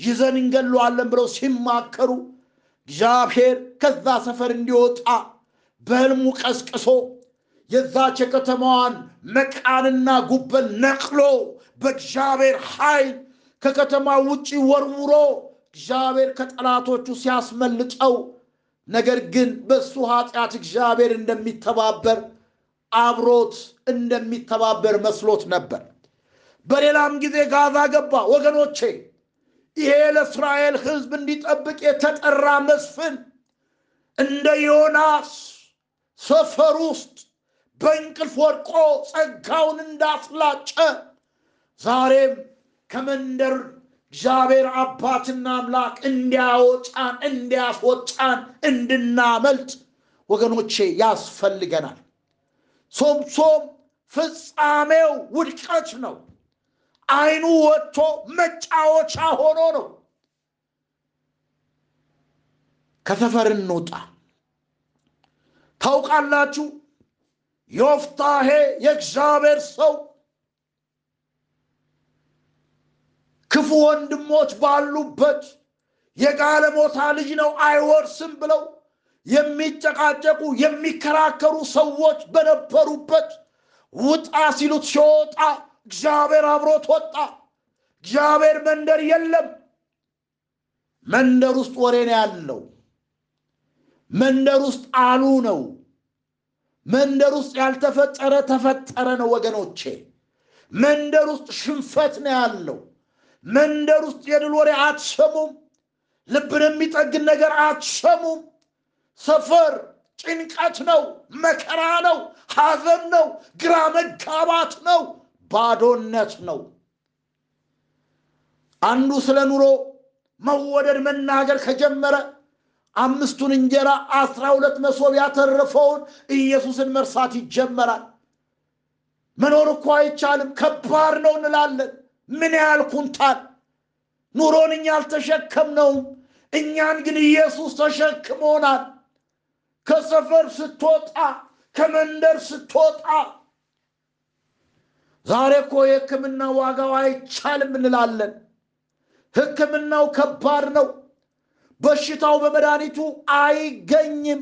ይዘን እንገለዋለን ብለው ሲማከሩ እግዚአብሔር ከዛ ሰፈር እንዲወጣ በሕልሙ ቀስቅሶ የዛች የከተማዋን መቃንና ጉበል ነቅሎ በእግዚአብሔር ኃይል ከከተማ ውጪ ወርውሮ እግዚአብሔር ከጠላቶቹ ሲያስመልጠው፣ ነገር ግን በእሱ ኃጢአት እግዚአብሔር እንደሚተባበር አብሮት እንደሚተባበር መስሎት ነበር። በሌላም ጊዜ ጋዛ ገባ። ወገኖቼ ይሄ ለእስራኤል ሕዝብ እንዲጠብቅ የተጠራ መስፍን እንደ ዮናስ ሰፈር ውስጥ በእንቅልፍ ወድቆ ጸጋውን እንዳስላጨ ዛሬም ከመንደር እግዚአብሔር አባትና አምላክ እንዲያወጣን እንዲያስወጣን እንድናመልጥ ወገኖቼ ያስፈልገናል። ሶምሶም ፍጻሜው ውድቀት ነው። አይኑ ወጥቶ መጫወቻ ሆኖ ነው። ከሰፈር እንውጣ። ታውቃላችሁ ዮፍታሄ የእግዚአብሔር ሰው ክፉ ወንድሞች ባሉበት የጋለሞታ ልጅ ነው አይወርስም ብለው የሚጨቃጨቁ የሚከራከሩ ሰዎች በነበሩበት ውጣ ሲሉት ሲወጣ እግዚአብሔር አብሮት ወጣ። እግዚአብሔር መንደር የለም። መንደር ውስጥ ወሬ ነው ያለው። መንደር ውስጥ አሉ ነው። መንደር ውስጥ ያልተፈጠረ ተፈጠረ ነው ወገኖቼ። መንደር ውስጥ ሽንፈት ነው ያለው። መንደር ውስጥ የድል ወሬ አትሰሙም። ልብን የሚጠግን ነገር አትሰሙም። ሰፈር ጭንቀት ነው፣ መከራ ነው፣ ሐዘን ነው፣ ግራ መጋባት ነው፣ ባዶነት ነው። አንዱ ስለ ኑሮ መወደድ መናገር ከጀመረ አምስቱን እንጀራ አስራ ሁለት መሶብ ያተረፈውን ኢየሱስን መርሳት ይጀመራል። መኖር እኮ አይቻልም፣ ከባድ ነው እንላለን። ምን ያህል ኩንታል ኑሮን እኛ አልተሸከምነውም። እኛን ግን ኢየሱስ ተሸክሞናል። ከሰፈር ስትወጣ፣ ከመንደር ስትወጣ ዛሬ እኮ የሕክምና ዋጋው አይቻልም እንላለን። ሕክምናው ከባድ ነው። በሽታው በመድኃኒቱ አይገኝም።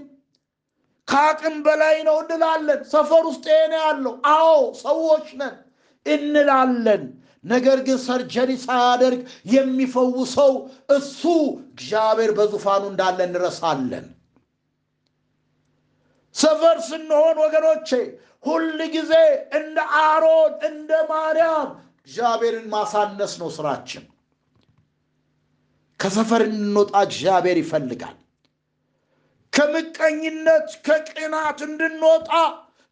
ከአቅም በላይ ነው እንላለን። ሰፈር ውስጥ ይሄ ያለው። አዎ ሰዎች ነን እንላለን። ነገር ግን ሰርጀሪ ሳያደርግ የሚፈውሰው እሱ እግዚአብሔር በዙፋኑ እንዳለ እንረሳለን። ሰፈር ስንሆን ወገኖቼ ሁል ጊዜ እንደ አሮን እንደ ማርያም እግዚአብሔርን ማሳነስ ነው ስራችን። ከሰፈር እንድንወጣ እግዚአብሔር ይፈልጋል። ከምቀኝነት ከቅናት እንድንወጣ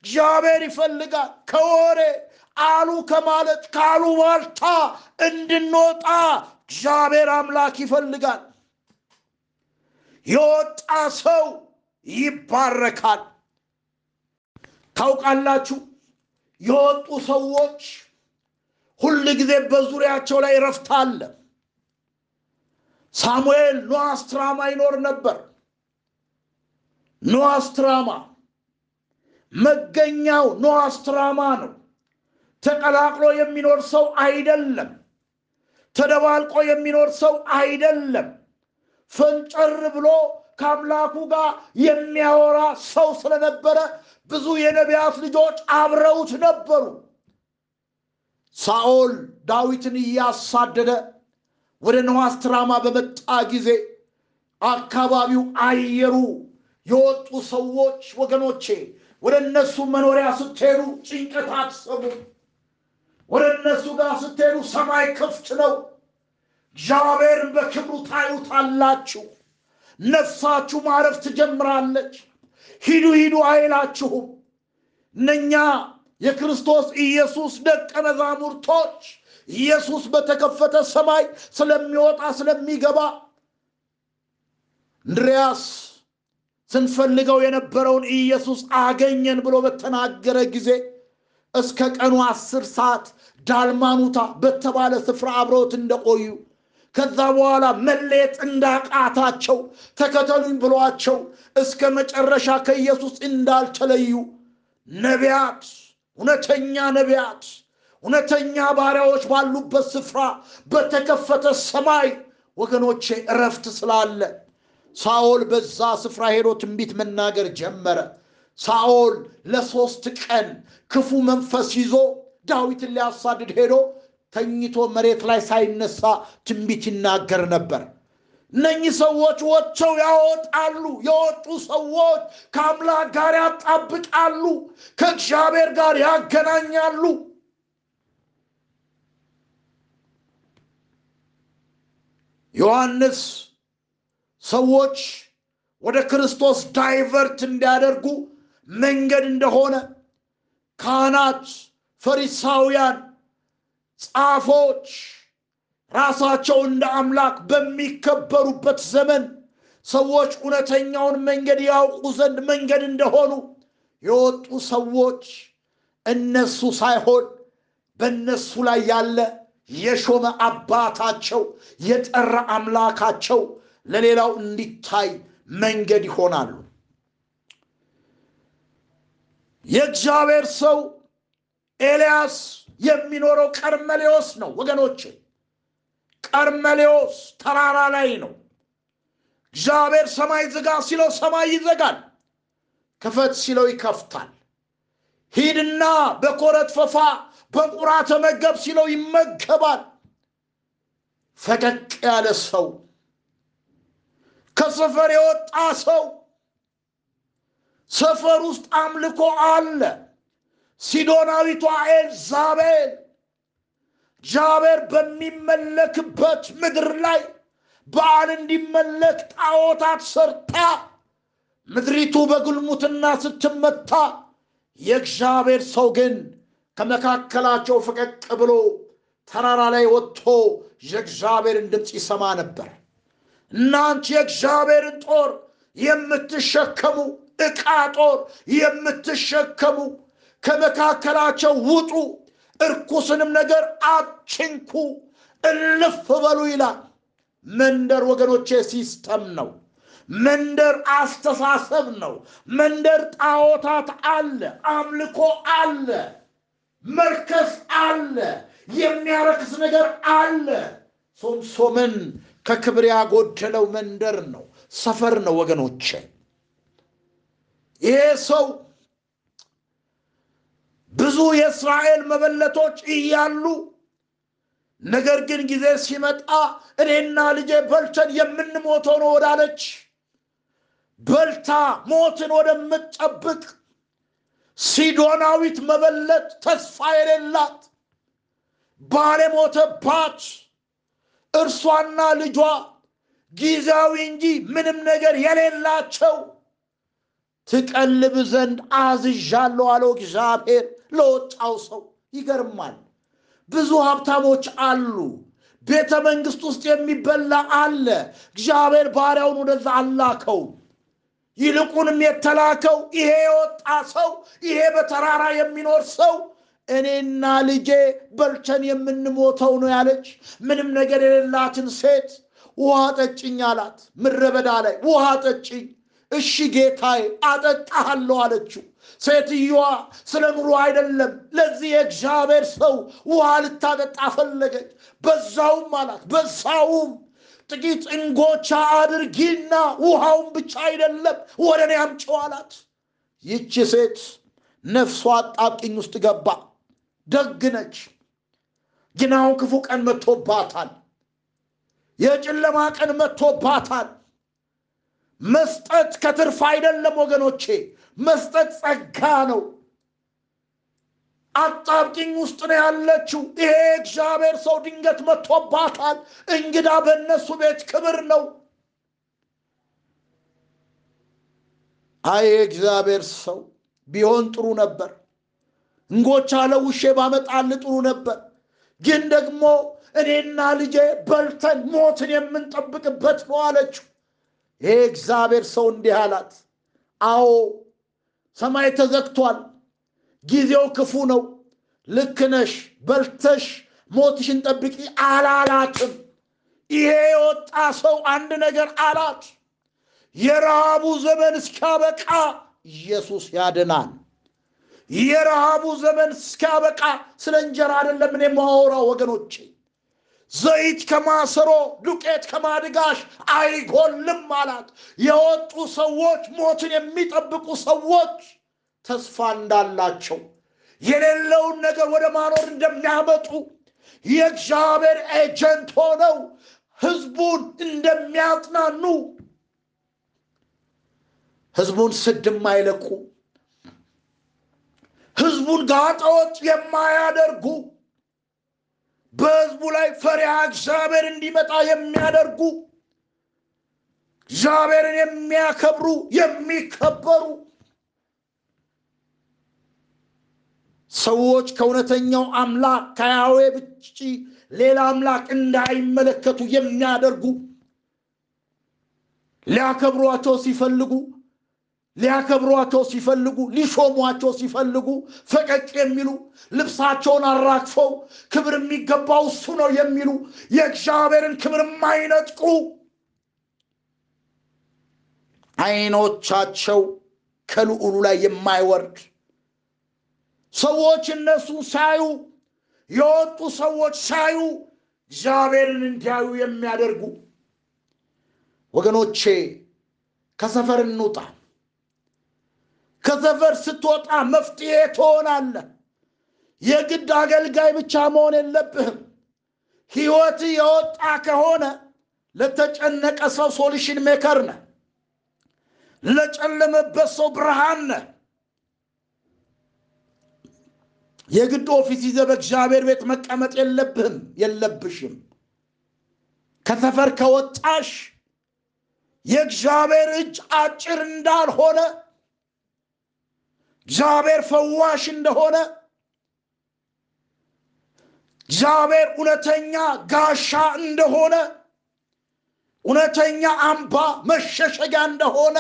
እግዚአብሔር ይፈልጋል። ከወሬ አሉ ከማለት ካሉ ባልታ እንድንወጣ እግዚአብሔር አምላክ ይፈልጋል። የወጣ ሰው ይባረካል። ታውቃላችሁ፣ የወጡ ሰዎች ሁል ጊዜ በዙሪያቸው ላይ እረፍት አለ። ሳሙኤል ኖአስትራማ ይኖር ነበር። ኖአስትራማ መገኛው ኖአስትራማ ነው። ተቀላቅሎ የሚኖር ሰው አይደለም። ተደባልቆ የሚኖር ሰው አይደለም። ፈንጨር ብሎ ከአምላኩ ጋር የሚያወራ ሰው ስለነበረ ብዙ የነቢያት ልጆች አብረውት ነበሩ። ሳኦል ዳዊትን እያሳደደ ወደ ነዋስትራማ በመጣ ጊዜ አካባቢው አየሩ የወጡ ሰዎች ወገኖቼ ወደ እነሱ መኖሪያ ስትሄዱ ጭንቀት አትሰሙም። ወደ እነሱ ጋር ስትሄዱ ሰማይ ክፍት ነው። እግዚአብሔርን በክብሩ ታዩታላችሁ። ነፍሳችሁ ማረፍ ትጀምራለች። ሂዱ ሂዱ አይላችሁም። እነኛ የክርስቶስ ኢየሱስ ደቀ መዛሙርቶች ኢየሱስ በተከፈተ ሰማይ ስለሚወጣ ስለሚገባ እንድርያስ ስንፈልገው የነበረውን ኢየሱስ አገኘን ብሎ በተናገረ ጊዜ እስከ ቀኑ አስር ሰዓት ዳልማኑታ በተባለ ስፍራ አብረውት እንደቆዩ ከዛ በኋላ መለየት እንዳቃታቸው ተከተሉኝ ብሏቸው እስከ መጨረሻ ከኢየሱስ እንዳልተለዩ ነቢያት፣ እውነተኛ ነቢያት፣ እውነተኛ ባሪያዎች ባሉበት ስፍራ በተከፈተ ሰማይ ወገኖቼ እረፍት ስላለ ሳኦል በዛ ስፍራ ሄዶ ትንቢት መናገር ጀመረ። ሳኦል ለሶስት ቀን ክፉ መንፈስ ይዞ ዳዊትን ሊያሳድድ ሄዶ ተኝቶ መሬት ላይ ሳይነሳ ትንቢት ይናገር ነበር። እነኚህ ሰዎች ወጥተው ያወጣሉ። የወጡ ሰዎች ከአምላክ ጋር ያጣብቃሉ፣ ከእግዚአብሔር ጋር ያገናኛሉ። ዮሐንስ ሰዎች ወደ ክርስቶስ ዳይቨርት እንዲያደርጉ መንገድ እንደሆነ ካህናት፣ ፈሪሳውያን፣ ጻፎች ራሳቸው እንደ አምላክ በሚከበሩበት ዘመን ሰዎች እውነተኛውን መንገድ ያውቁ ዘንድ መንገድ እንደሆኑ የወጡ ሰዎች እነሱ ሳይሆን በእነሱ ላይ ያለ የሾመ አባታቸው የጠራ አምላካቸው ለሌላው እንዲታይ መንገድ ይሆናሉ። የእግዚአብሔር ሰው ኤልያስ የሚኖረው ቀርሜሌዎስ ነው ወገኖቼ። ቀርሜሌዎስ ተራራ ላይ ነው። እግዚአብሔር ሰማይ ዝጋ ሲለው ሰማይ ይዘጋል፣ ክፈት ሲለው ይከፍታል። ሂድና በኮረት ፈፋ በቁራ ተመገብ ሲለው ይመገባል። ፈቀቅ ያለ ሰው፣ ከሰፈር የወጣ ሰው፣ ሰፈር ውስጥ አምልኮ አለ። ሲዶናዊቷ ኤልዛቤል እግዚአብሔር በሚመለክበት ምድር ላይ በዓል እንዲመለክ ጣዖታት ሰርታ ምድሪቱ በግልሙትና ስትመታ የእግዚአብሔር ሰው ግን ከመካከላቸው ፈቀቅ ብሎ ተራራ ላይ ወጥቶ የእግዚአብሔርን ድምፅ ይሰማ ነበር። እናንት የእግዚአብሔርን ጦር የምትሸከሙ ዕቃ ጦር የምትሸከሙ ከመካከላቸው ውጡ፣ እርኩስንም ነገር አትንኩ፣ እልፍ በሉ ይላል። መንደር ወገኖቼ system ነው። መንደር አስተሳሰብ ነው። መንደር ጣዖታት አለ፣ አምልኮ አለ፣ መርከስ አለ፣ የሚያረክስ ነገር አለ። ሶምሶምን ከክብር ያጎደለው መንደር ነው፣ ሰፈር ነው ወገኖቼ። ይሄ ሰው ብዙ የእስራኤል መበለቶች እያሉ ነገር ግን ጊዜ ሲመጣ እኔና ልጄ በልተን የምንሞተው ነው ወዳለች በልታ ሞትን ወደምትጠብቅ ሲዶናዊት መበለት ተስፋ የሌላት ባል እርሷና ልጇ ጊዜያዊ እንጂ ምንም ነገር የሌላቸው ትቀልብ ዘንድ አዝዣለሁ አለው እግዚአብሔር ለወጣው ሰው። ይገርማል። ብዙ ሀብታሞች አሉ። ቤተ መንግስት ውስጥ የሚበላ አለ። እግዚአብሔር ባሪያውን ወደዛ አላከው። ይልቁንም የተላከው ይሄ የወጣ ሰው ይሄ በተራራ የሚኖር ሰው እኔና ልጄ በልተን የምንሞተው ነው ያለች ምንም ነገር የሌላትን ሴት ውሃ ጠጭኝ አላት። ምድረ በዳ ላይ ውሃ ጠጭኝ። እሺ ጌታዬ አጠጣሃለሁ አለችው። ሴትዮዋ ስለ ኑሮ አይደለም ለዚህ የእግዚአብሔር ሰው ውሃ ልታጠጣ ፈለገች። በዛውም አላት በዛውም ጥቂት እንጎቻ አድርጊና ውሃውን ብቻ አይደለም ወደ እኔ አምጪው አላት። ይቺ ሴት ነፍሷ አጣብቂኝ ውስጥ ገባ። ደግ ነች፣ ግን አሁን ክፉ ቀን መጥቶባታል። የጨለማ ቀን መጥቶባታል። መስጠት ከትርፍ አይደለም ወገኖቼ፣ መስጠት ጸጋ ነው። አጣብቂኝ ውስጥ ነው ያለችው። ይሄ እግዚአብሔር ሰው ድንገት መጥቶባታል። እንግዳ በእነሱ ቤት ክብር ነው። አይ እግዚአብሔር ሰው ቢሆን ጥሩ ነበር። እንጎቻ ለውሼ ባመጣል ጥሩ ነበር። ግን ደግሞ እኔና ልጄ በልተን ሞትን የምንጠብቅበት ነው አለችው። ይሄ እግዚአብሔር ሰው እንዲህ አላት፣ አዎ ሰማይ ተዘግቷል፣ ጊዜው ክፉ ነው፣ ልክ ነሽ፣ በልተሽ ሞትሽን ጠብቂ አላላትም። ይሄ የወጣ ሰው አንድ ነገር አላት፣ የረሃቡ ዘመን እስኪያበቃ ኢየሱስ ያድናል። የረሃቡ ዘመን እስኪያበቃ ስለ እንጀራ አይደለም እኔ የማወራው ወገኖቼ ዘይት ከማሰሮ ዱቄት ከማድጋሽ አይጎልም አላት። የወጡ ሰዎች ሞትን የሚጠብቁ ሰዎች ተስፋ እንዳላቸው የሌለውን ነገር ወደ ማኖር እንደሚያመጡ የእግዚአብሔር agent ሆነው ህዝቡን እንደሚያጽናኑ ህዝቡን ስድ የማይለቁ ህዝቡን ጋጠወጥ የማያደርጉ በህዝቡ ላይ ፈሪሃ እግዚአብሔር እንዲመጣ የሚያደርጉ እግዚአብሔርን የሚያከብሩ የሚከበሩ ሰዎች ከእውነተኛው አምላክ ከያዌ ብጭ ሌላ አምላክ እንዳይመለከቱ የሚያደርጉ ሊያከብሯቸው ሲፈልጉ ሊያከብሯቸው ሲፈልጉ ሊሾሟቸው ሲፈልጉ ፈቀቅ የሚሉ ልብሳቸውን አራግፈው ክብር የሚገባው እሱ ነው የሚሉ የእግዚአብሔርን ክብር የማይነጥቁ አይኖቻቸው ከልዑሉ ላይ የማይወርድ ሰዎች እነሱን ሳዩ የወጡ ሰዎች ሳዩ እግዚአብሔርን እንዲያዩ የሚያደርጉ ወገኖቼ ከሰፈር እንውጣ። ከሰፈር ስትወጣ መፍትሄ ትሆናለህ። የግድ አገልጋይ ብቻ መሆን የለብህም። ሕይወት የወጣ ከሆነ ለተጨነቀ ሰው solution maker ነህ። ለጨለመበት ሰው ብርሃን ነህ። የግድ office ይዘህ በእግዚአብሔር ቤት መቀመጥ የለብህም የለብሽም። ከሰፈር ከወጣሽ የእግዚአብሔር እጅ አጭር እንዳልሆነ እግዚአብሔር ፈዋሽ እንደሆነ እግዚአብሔር እውነተኛ ጋሻ እንደሆነ እውነተኛ አምባ መሸሸጊያ እንደሆነ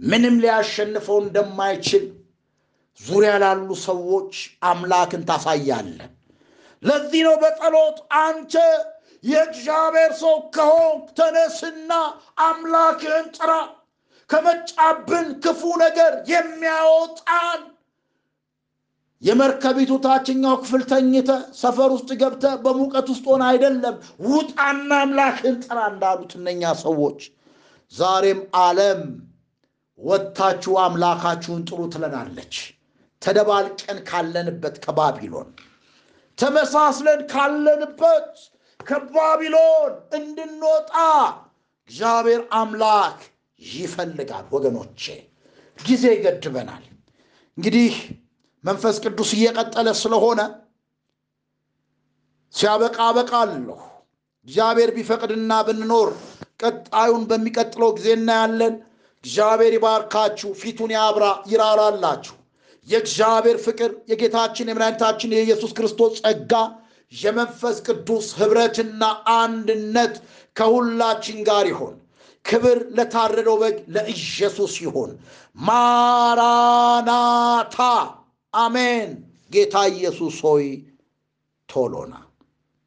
ምንም ሊያሸንፈው እንደማይችል ዙሪያ ላሉ ሰዎች አምላክን ታሳያለህ። ለዚህ ነው በጸሎት አንተ የእግዚአብሔር ሰው ከሆንክ ተነስና አምላክህን ጥራ፣ ከመጫብን ክፉ ነገር የሚያወጣን የመርከቢቱ ታችኛው ክፍል ተኝተ ሰፈር ውስጥ ገብተ በሙቀት ውስጥ ሆነ አይደለም፣ ውጣና አምላክህን ጥራ እንዳሉት እነኛ ሰዎች ዛሬም ዓለም ወጥታችሁ አምላካችሁን ጥሩ ትለናለች። ተደባልቀን ካለንበት ከባቢሎን ተመሳስለን ካለንበት ከባቢሎን እንድንወጣ እግዚአብሔር አምላክ ይፈልጋል። ወገኖቼ ጊዜ ይገድበናል። እንግዲህ መንፈስ ቅዱስ እየቀጠለ ስለሆነ ሲያበቃ አበቃለሁ። እግዚአብሔር ቢፈቅድና ብንኖር ቀጣዩን በሚቀጥለው ጊዜ እናያለን። እግዚአብሔር ይባርካችሁ፣ ፊቱን ያብራ፣ ይራራላችሁ። የእግዚአብሔር ፍቅር የጌታችን የመድኃኒታችን የኢየሱስ ክርስቶስ ጸጋ የመንፈስ ቅዱስ ኅብረትና አንድነት ከሁላችን ጋር ይሆን። ክብር ለታረደው በግ ለኢየሱስ ይሁን። ማራናታ አሜን። ጌታ ኢየሱስ ሆይ ቶሎና